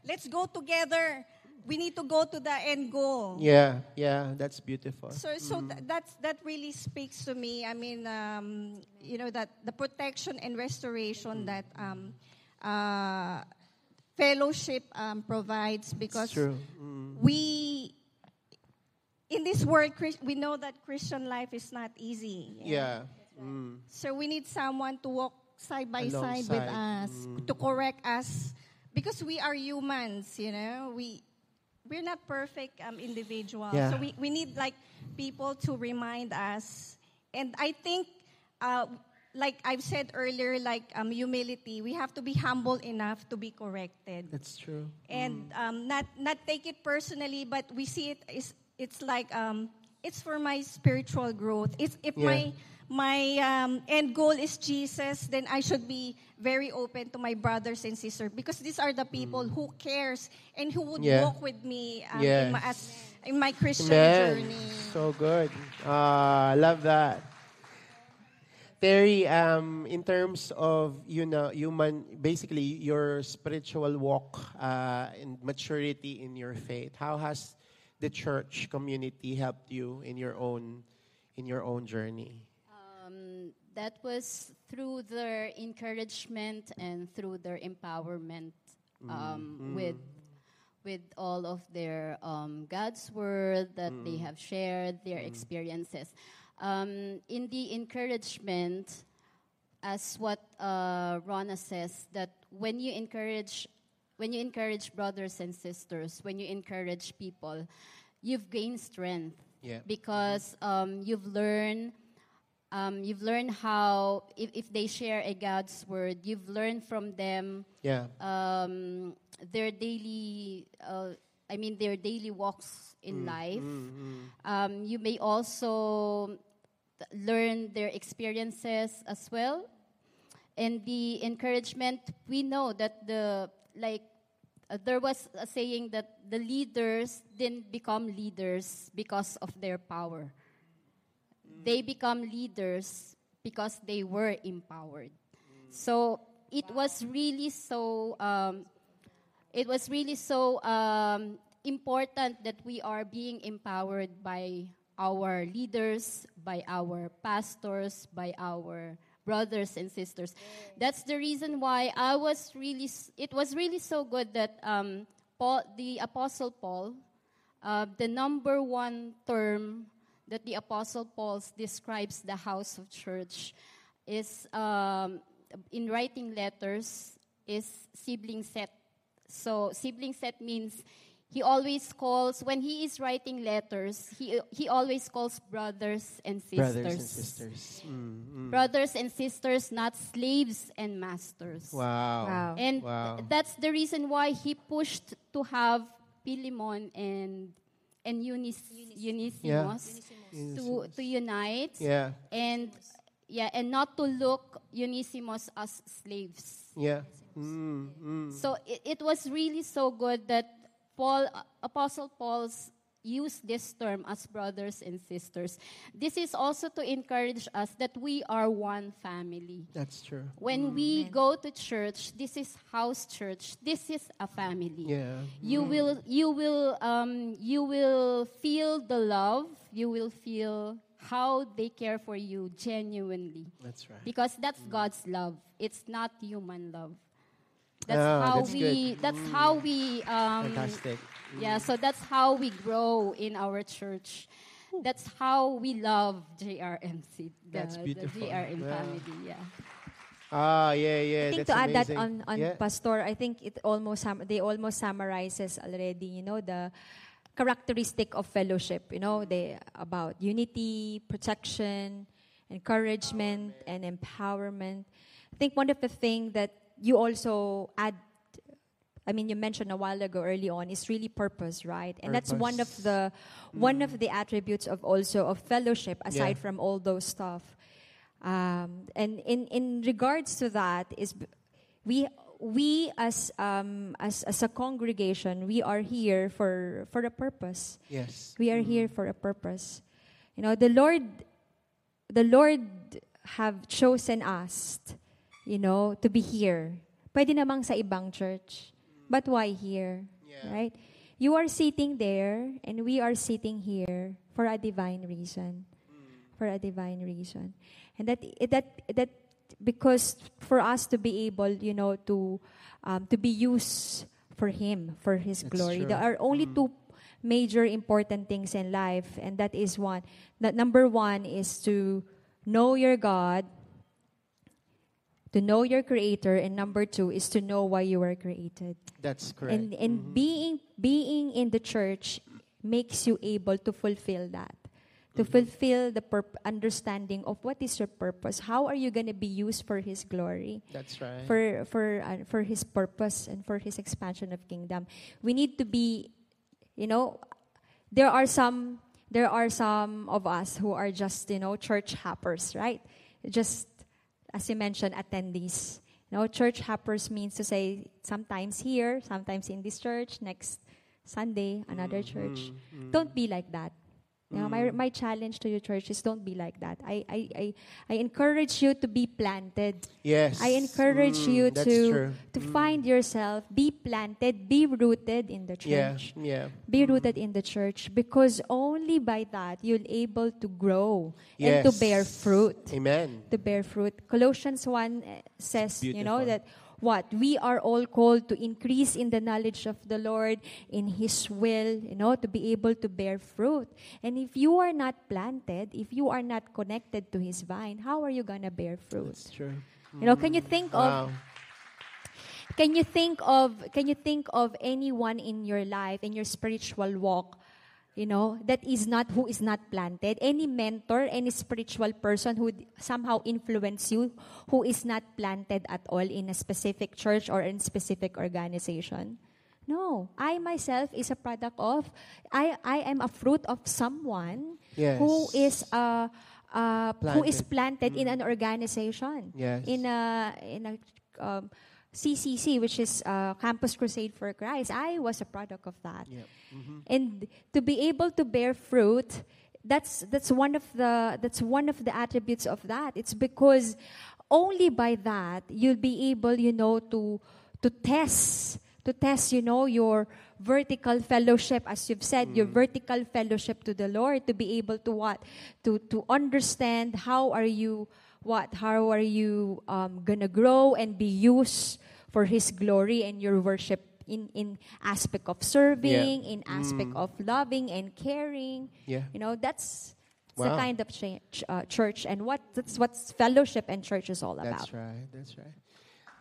let's go together. We need to go to the end goal. Yeah. Yeah. That's beautiful. So, so Mm. th- that's that really speaks to me. I mean, um, you know, that the protection and restoration that um, uh, fellowship um, provides because true. Mm. we, in this world, Chris- we know that Christian life is not easy. Yeah. Mm. So we need someone to walk side by side with Alongside. us to correct us because we are humans, you know. We we're not perfect um, individuals. Yeah. So we, we need like people to remind us. And I think uh, like I've said earlier, like um, humility, we have to be humble enough to be corrected That's true. and um, not not take it personally, but we see it is it's like um, it's for my spiritual growth. It's if Yeah. my my um, end goal is Jesus, then I should be very open to my brothers and sisters because these are the people who cares and who would Mm. Yeah. walk with me um, in, my, as, in my Christian Amen. journey. So good. Ah, I love that. Terry, um, in terms of you know human, basically your spiritual walk uh, and maturity in your faith, how has the church community helped you in your own in your own journey? That was through their encouragement and through their empowerment um, with with all of their um, God's word that they have shared, their experiences. Um, in the encouragement, as what uh, Rona says, that when you encourage, when you encourage brothers and sisters, when you encourage people, you've gained strength. Yeah. because um, you've learned um, you've learned how if, if they share a God's word, you've learned from them Yeah. um, their daily uh, I mean their daily walks in life. Um, you may also th- learn their experiences as well. And the encouragement, we know that the like uh, there was a saying that the leaders didn't become leaders because of their power. They become leaders because they were empowered. So it was really so. Um, it was really so um, important that we are being empowered by our leaders, by our pastors, by our brothers and sisters. That's the reason why I was really. It was really so good that um, Paul, the Apostle Paul, uh, the number one term that the Apostle Paul describes the house of church is um, in writing letters is sibling set. So sibling set means he always calls when he is writing letters. He he always calls brothers and sisters. Brothers and sisters. Mm, mm. Brothers and sisters, not slaves and masters. Wow. Wow. And Wow. th- that's the reason why he pushed to have Philemon and and Eunice, Onesimus to to unite Yeah. and yeah and not to look Onesimus as slaves. Yeah. Mm, mm. So it, it was really so good that Paul Apostle Paul's use this term as brothers and sisters. This is also to encourage us that we are one family. That's true. When we go to church, this is house church. This is a family. Yeah. You will you will um, you will feel the love. You will feel how they care for you genuinely That's right. because that's God's love. It's not human love. That's Ah, how that's we. good. That's how we. Um, Fantastic. Yeah, so that's how we grow in our church. That's how we love JRMC, the, That's beautiful. the JRM Yeah. family. Yeah. Ah, yeah, yeah. I think that's to add that on, on yeah. Pastor, I think it almost sum- they almost summarizes already, you know, the characteristic of fellowship, you know, they about unity, protection, encouragement, and empowerment. I think one of the things that you also add I mean, you mentioned a while ago, early on, is really purpose, right? And that's one of the one of the attributes of also of fellowship, aside Yeah. from all those stuff. Um, and in in regards to that, is we we as um, as as a congregation, we are here for for a purpose. Yes. We are here for a purpose. You know, the Lord, the Lord have chosen us, you know, to be here. Pwede namang sa ibang church. But why here? Yeah. Right? You are sitting there and we are sitting here for a divine reason. For a divine reason. And that that that because for us to be able, you know, to um, to be used for him, for his That's glory. true. There are only two major important things in life, and that is one. That number one is to know your God, to know your Creator, and number two is to know why you were created. That's correct. And and being being in the church makes you able to fulfill that. To fulfill the purp- understanding of what is your purpose. How are you going to be used for His glory? That's right. for for uh, for his purpose and for his expansion of kingdom we need to be you know there are some there are some of us who are just you know church hoppers right just as you mentioned attendees. You know church hoppers means to say sometimes here sometimes in this church next sunday another mm-hmm. church. Mm-hmm. Don't be like that you know, my, my challenge to your church is don't be like that. I, I, I, I encourage you to be planted. yes. I encourage Mm, you that's to true. to find yourself, be planted, be rooted in the church. Yeah. yeah. Be rooted in the church because only by that you'll able to grow and to bear fruit. Amen. To bear fruit. Colossians 1 uh, says, you know, that what? We are all called to increase in the knowledge of the Lord, in His will, you know, to be able to bear fruit. And if you are not planted, if you are not connected to His vine, how are you going to bear fruit? That's true. You know, can you think of can you think of can you think of anyone in your life in your spiritual walk you know that is not who is not planted any mentor any spiritual person who somehow influence you who is not planted at all in a specific church or in specific organization no i myself is a product of i i am a fruit of someone Yes. who is uh, uh, who is Planted. planted in an organization Yes. in a in a um, CCC, which is uh, Campus Crusade for Christ. I was a product of that, Yep. and to be able to bear fruit, that's that's one of the that's one of the attributes of that. It's because only by that you'll be able, you know, to to test to test, you know, your vertical fellowship, as you've said, your vertical fellowship to the Lord, to be able to what? To to understand how are you what? How are you um, gonna grow and be used for His glory and your worship in in aspect of serving, in aspect of loving and caring. Yeah. You know, that's it's the kind of ch- uh, church and what that's what fellowship and church is all about. That's right. That's right.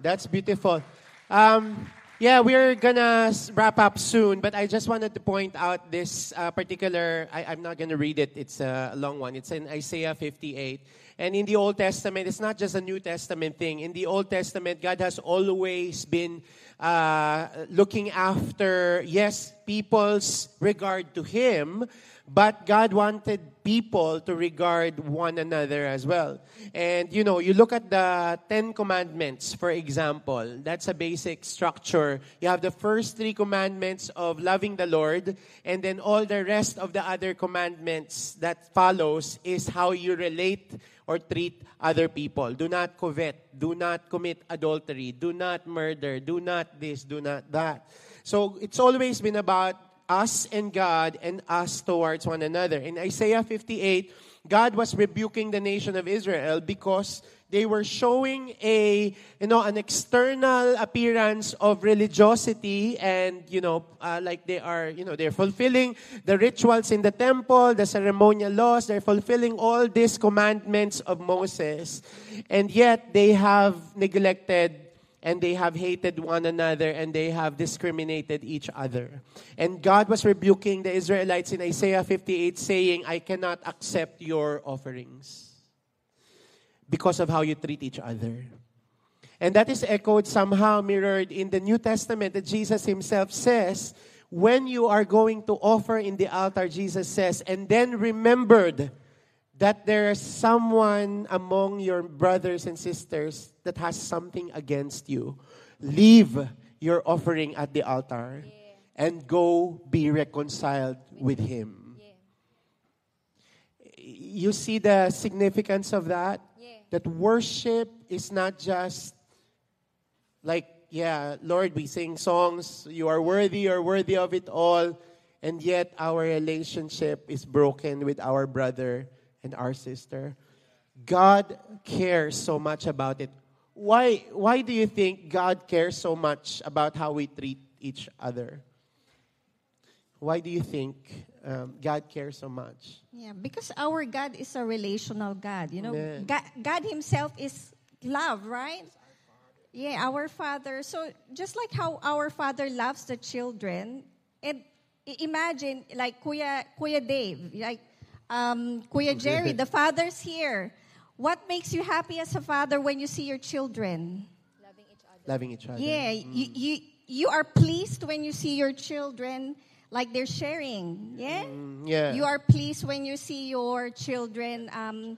That's beautiful. Um, yeah, we're gonna wrap up soon, but I just wanted to point out this uh, particular. I, I'm not gonna read it. It's a long one. It's in Isaiah 58. And in the Old Testament, it's not just a New Testament thing. In the Old Testament, God has always been uh, looking after, yes, people's regard to Him, but God wanted people to regard one another as well. And you know, you look at the Ten Commandments, for example, that's a basic structure. You have the first three commandments of loving the Lord, and then all the rest of the other commandments that follows is how you relate or treat other people. Do not covet, do not commit adultery, do not murder, do not this, do not that. So it's always been about us and God and us towards one another. In Isaiah 58, God was rebuking the nation of Israel because they were showing a you know an external appearance of religiosity and you know uh, like they are you know they're fulfilling the rituals in the temple the ceremonial laws they're fulfilling all these commandments of Moses and yet they have neglected and they have hated one another and they have discriminated each other. And God was rebuking the Israelites in Isaiah 58 saying, I cannot accept your offerings because of how you treat each other. And that is echoed somehow mirrored in the New Testament that Jesus himself says, when you are going to offer in the altar, Jesus says, and then remembered that there is someone among your brothers and sisters that has something against you, leave your offering at the altar yeah. and go be reconciled with him. Yeah. You see the significance of that? Yeah. That worship is not just like, yeah, Lord, we sing songs, you are worthy, you are worthy of it all, and yet our relationship is broken with our brother and our sister. God cares so much about it. Why, why do you think God cares so much about how we treat each other? Why do you think um, God cares so much? Yeah, because our God is a relational God. You know, God, God Himself is love, right? Yeah, our Father. So just like how our Father loves the children, and imagine like Kuya, Kuya Dave, like um, Kuya Jerry, the father's here. What makes you happy as a father when you see your children? Loving each other. Loving each other. Yeah, mm. you, you, you are pleased when you see your children like they're sharing. Yeah? Mm, yeah. You are pleased when you see your children um,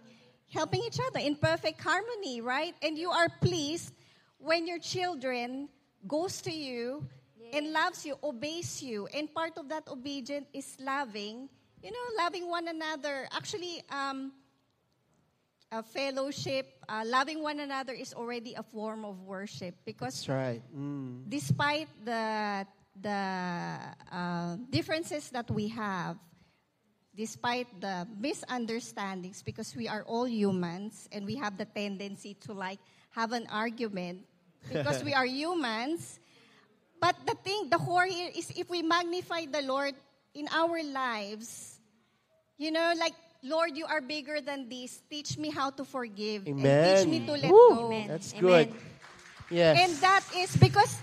helping each other in perfect harmony, right? And you are pleased when your children goes to you yeah. and loves you, obeys you. And part of that obedience is loving you know, loving one another. Actually, um, a fellowship, uh, loving one another is already a form of worship because That's right. Mm. despite the the uh, differences that we have, despite the misunderstandings, because we are all humans and we have the tendency to like have an argument <laughs> because we are humans. But the thing, the core here is if we magnify the Lord in our lives, you know, like, Lord, you are bigger than this. Teach me how to forgive. Amen. And teach me to let Woo. go. Amen. That's good. Yes. And that is because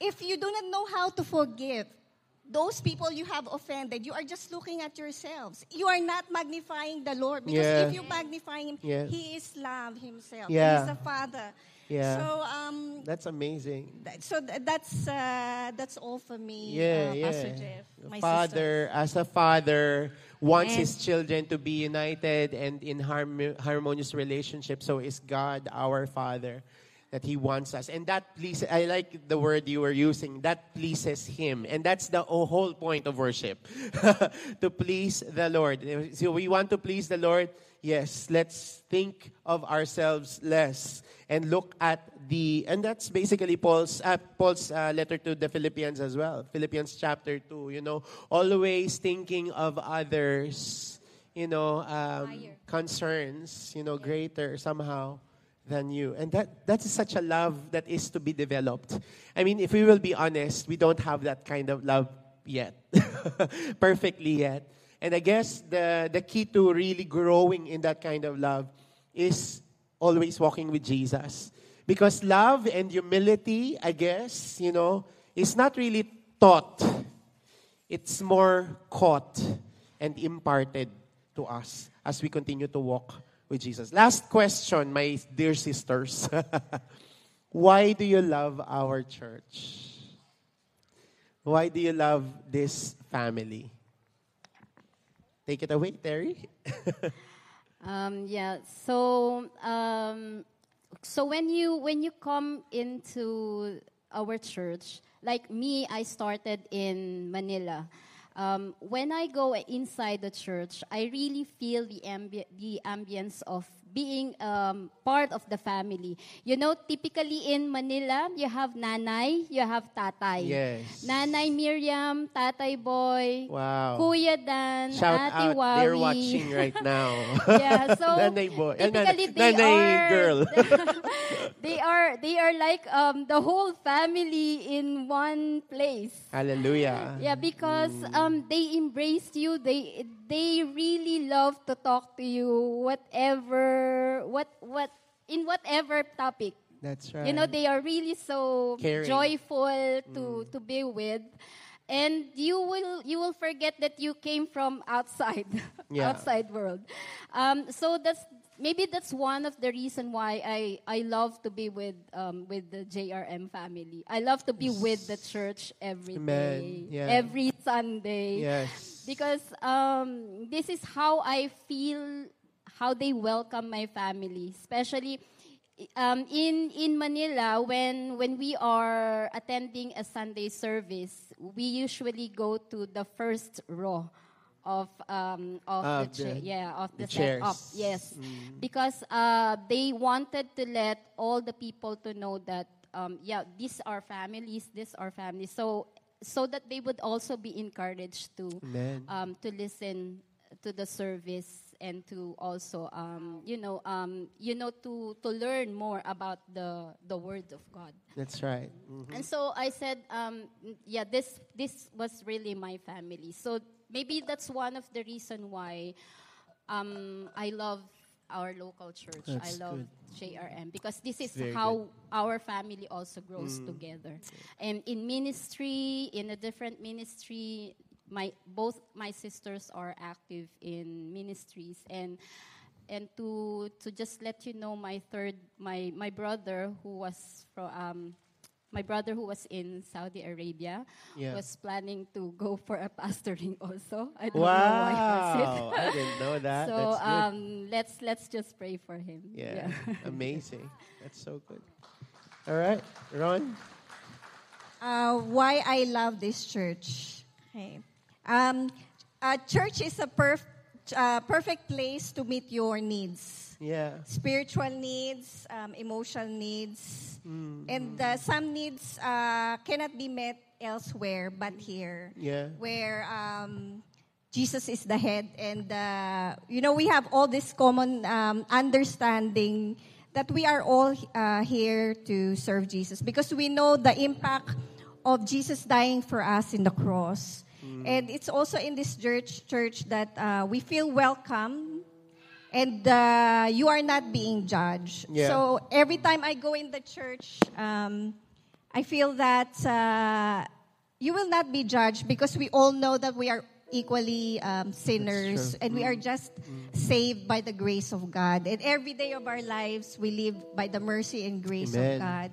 if you do not know how to forgive, those people you have offended, you are just looking at yourselves. You are not magnifying the Lord because yeah. if you magnify Him, yeah. He is love Himself. Yeah. He is a Father. Yeah. So um, that's amazing. That, so th- that's uh, that's all for me. Yeah, uh, yeah. Pastor Jeff, my father, sister. as a father, wants his children to be united and in harm- harmonious relationship. So is God our Father that He wants us, and that pleases. I like the word you were using. That pleases Him, and that's the whole point of worship, <laughs> to please the Lord. So we want to please the Lord yes, let's think of ourselves less and look at the, and that's basically Paul's, uh, Paul's uh, letter to the Philippians as well. Philippians chapter 2, you know, always thinking of others, you know, um, concerns, you know, greater somehow than you. And that, that is such a love that is to be developed. I mean, if we will be honest, we don't have that kind of love yet, <laughs> perfectly yet. And I guess the, the key to really growing in that kind of love is always walking with Jesus. Because love and humility, I guess, you know, is not really taught. It's more caught and imparted to us as we continue to walk with Jesus. Last question, my dear sisters. <laughs> Why do you love our church? Why do you love this family? Take it away, Terry. <laughs> Um, yeah. So um, so when you when you come into our church, like me, I started in Manila. Um, when I go inside the church, I really feel the ambi- the ambience of being um, part of the family. You know, typically in Manila, you have nanay, you have tatay. Yes. Nanay Miriam, tatay boy, Wow. Kuya Dan, Shout Ate out, Wawi. they're watching right <laughs> now. Yeah, so <laughs> nanay boy, eh, typically they nanay are girl. <laughs> they are they are like um, the whole family in one place. Hallelujah. Yeah, because Mm. um, they embrace you. They they really love to talk to you, whatever what what in whatever topic. That's right. You know, they are really so Caring. joyful to, Mm. to be with. And you will you will forget that you came from outside, <laughs> Yeah. outside world. Um, so that's maybe that's one of the reason why I, I love to be with um, with the JRM family. I love to be with the church every Amen. day, Yeah. every Sunday yes. Because um, this is how I feel how they welcome my family, especially um, in in Manila when when we are attending a Sunday service, we usually go to the first row of um, of Of the, cha- the- yeah of the the, setup. chairs. Mm. Yes, because uh, they wanted to let all the people to know that um, yeah these are families, these are families. So so that they would also be encouraged to um, to listen to the service and to also um, you know um, you know to to learn more about the the word of God. That's right. Mhm. And so I said, um, yeah, this this was really my family. So maybe that's one of the reason why um, I love our local church. That's I love good. JRM because this is Very how our family also grows together. And in ministry, in a different ministry, my both my sisters are active in ministries and and to to just let you know my third my my brother who was from um, my brother who was in Saudi Arabia Yeah. was planning to go for a pastoring also. <laughs> I don't know why was it. Wow. <laughs> I didn't know that. <laughs> so um, let's let's just pray for him. yeah. Amazing. That's so good. All right. Ron? Uh, why I love this church. Okay. Um, uh, church is a perf- uh, perfect place to meet your needs. Yeah. Spiritual needs, um, emotional needs, Mm. and uh, some needs uh, cannot be met elsewhere but here, Yeah. where um, Jesus is the head, and uh, you know we have all this common um, understanding that we are all uh, here to serve Jesus because we know the impact of Jesus dying for us in the cross. And it's also in this church, church that uh, we feel welcome and uh, you are not being judged. Yeah. So every time I go in the church, um, I feel that uh, you will not be judged because we all know that we are equally um, sinners and we are just saved by the grace of God. And every day of our lives, we live by the mercy and grace Amen. of God.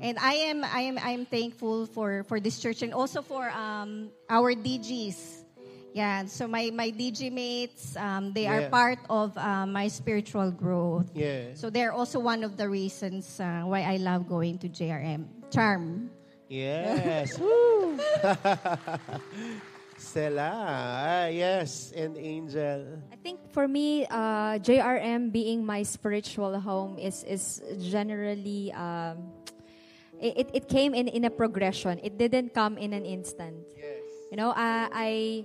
And I am, I am, I am thankful for for this church and also for um, our DGs. Yeah, so my my DG mates, um, they are part of uh, my spiritual growth. Yeah. So they're also one of the reasons uh, why I love going to JRM. Charm. Yes. <laughs> Woo. <laughs> Stella. Ah, yes. And Angel. I think for me, uh, JRM being my spiritual home is is generally um, it, it- it came in in a progression. It didn't come in an instant. Yes. You know, uh, I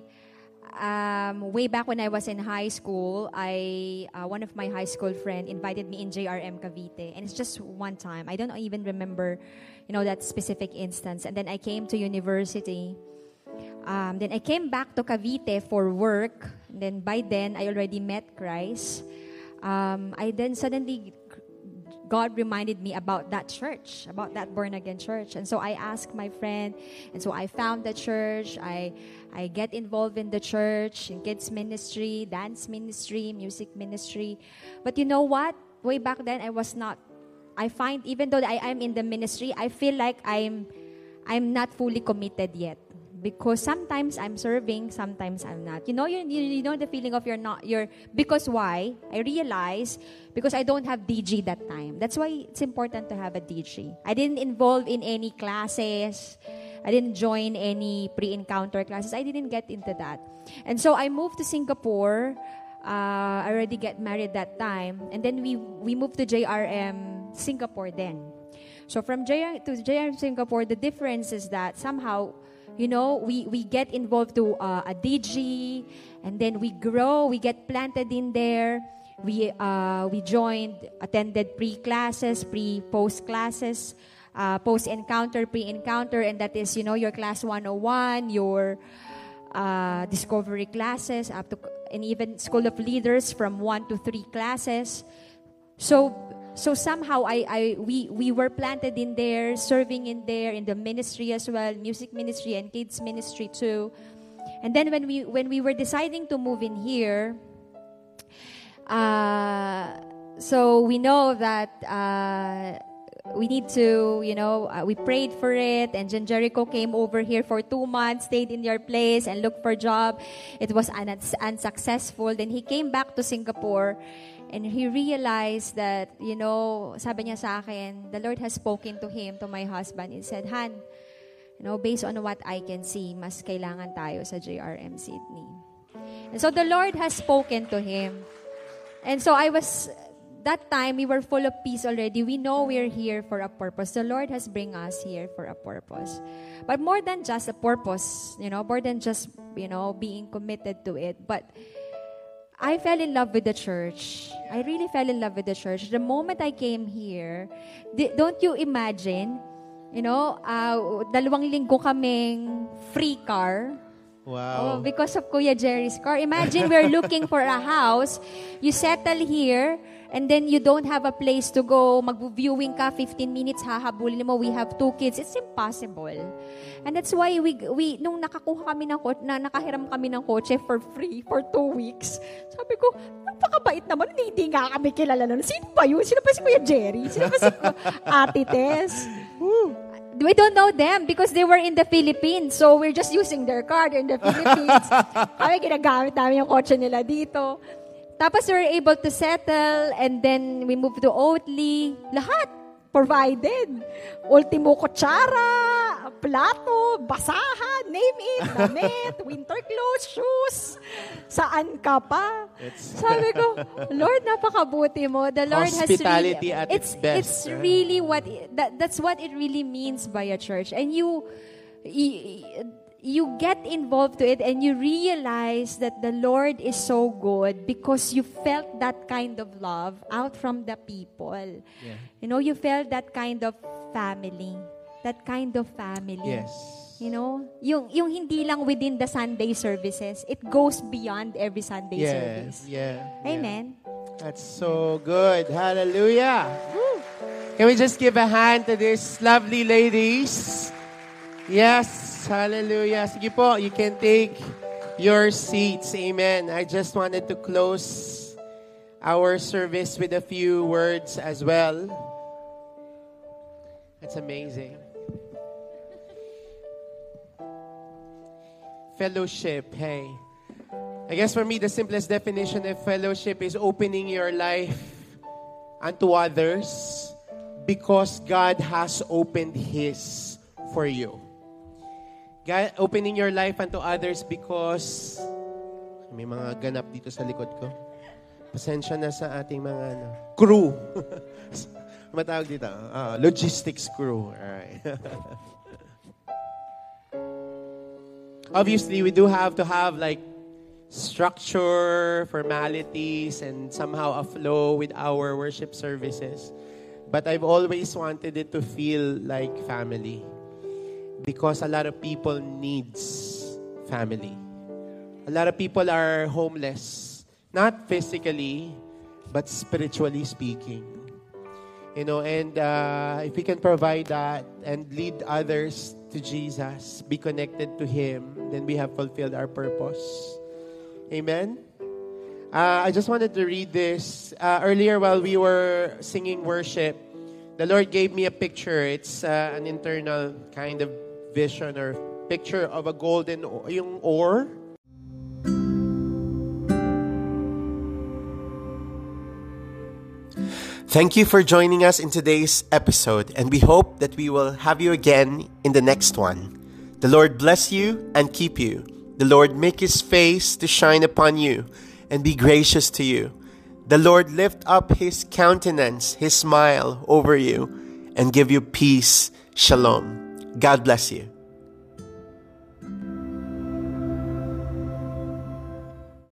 um, way back when I was in high school, I uh, one of my high school friend invited me in JRM Cavite, and it's just one time. I don't even remember, you know, that specific instance. And then I came to university. Um, then I came back to Cavite for work. And then by then, I already met Christ. Um, I then suddenly God reminded me about that church, about that born again church. And so I asked my friend, and so I found the church. I I get involved in the church, in kids ministry, dance ministry, music ministry. But you know what? Way back then I was not I find even though I am in the ministry, I feel like I'm I'm not fully committed yet because sometimes I'm serving, sometimes I'm not. You know, you, you, know the feeling of you're not, you're, because why? I realize because I don't have DG that time. That's why it's important to have a DG. I didn't involve in any classes. I didn't join any pre-encounter classes. I didn't get into that. And so I moved to Singapore. Uh, I already get married that time. And then we, we moved to JRM Singapore then. So from JR to JRM Singapore, the difference is that somehow you know, we, we get involved to uh, a DG, and then we grow, we get planted in there. We, uh, we joined, attended pre-classes, pre-post classes, uh, post-encounter, pre-encounter, and that is, you know, your class 101, your uh, discovery classes, up to, and even School of Leaders from 1 to 3 classes. So so somehow I, I we, we were planted in there, serving in there, in the ministry as well, music ministry and kids ministry too. And then when we when we were deciding to move in here, uh, so we know that uh, we need to, you know, uh, we prayed for it, and Jen Jericho came over here for two months, stayed in your place, and looked for a job. It was un- unsuccessful. Then he came back to Singapore, And he realized that, you know, sabi niya sa akin, the Lord has spoken to him, to my husband. He said, Han, you know, based on what I can see, mas kailangan tayo sa JRM Sydney. And so the Lord has spoken to him. And so I was, that time, we were full of peace already. We know we're here for a purpose. The Lord has bring us here for a purpose. But more than just a purpose, you know, more than just, you know, being committed to it, but I fell in love with the church. I really fell in love with the church. The moment I came here, di, don't you imagine, you know, uh, dalawang linggo kaming free car. Wow. Oh, because of Kuya Jerry's car. Imagine we're looking for a house. You settle here, and then you don't have a place to go. Mag-viewing ka, 15 minutes, hahabulin mo. We have two kids. It's impossible. And that's why we, we nung nakakuha kami ng kotse, na nakahiram kami ng kotse for free for two weeks, sabi ko, napakabait naman. Hindi nga kami kilala nun. Sino ba yun? Sino ba si Kuya Jerry? Sino ba si <laughs> Ate Tess? we don't know them because they were in the Philippines. So we're just using their car. They're in the Philippines. <laughs> Kami ginagamit namin yung kotse nila dito. Tapos we were able to settle and then we moved to Oatly. Lahat provided. Ultimo kutsara, plato, basahan, name it, damit, <laughs> winter clothes, shoes. Saan ka pa? It's <laughs> Sabi ko, Lord, napakabuti mo. The Lord has really, at its best, It's really what, that, that's what it really means by a church. And you, you, you get involved to it and you realize that the Lord is so good because you felt that kind of love out from the people. Yeah. You know, you felt that kind of family. That kind of family. Yes. You know, yung, yung hindi lang within the Sunday services, it goes beyond every Sunday Yes. service. Yeah. yeah. Amen. That's so good. Hallelujah. Woo. Can we just give a hand to these lovely ladies? Yes. Hallelujah. Sige po, you can take your seats. Amen. I just wanted to close our service with a few words as well. That's amazing. Fellowship, hey. I guess for me, the simplest definition of fellowship is opening your life unto others because God has opened His for you. God, opening your life unto others because may mga ganap dito sa likod ko. Pasensya na sa ating mga ano, crew. <laughs> Matawag dito, ah, logistics crew. Alright. <laughs> Obviously, we do have to have like structure, formalities, and somehow a flow with our worship services. But I've always wanted it to feel like family because a lot of people needs family. A lot of people are homeless, not physically, but spiritually speaking. You know, and uh, if we can provide that and lead others to Jesus, be connected to Him, then we have fulfilled our purpose. Amen. Uh, I just wanted to read this. Uh, earlier, while we were singing worship, the Lord gave me a picture. It's uh, an internal kind of vision or picture of a golden yung ore. Thank you for joining us in today's episode, and we hope that we will have you again in the next one. The Lord bless you and keep you. The Lord make his face to shine upon you and be gracious to you. The Lord lift up his countenance, his smile over you, and give you peace. Shalom. God bless you.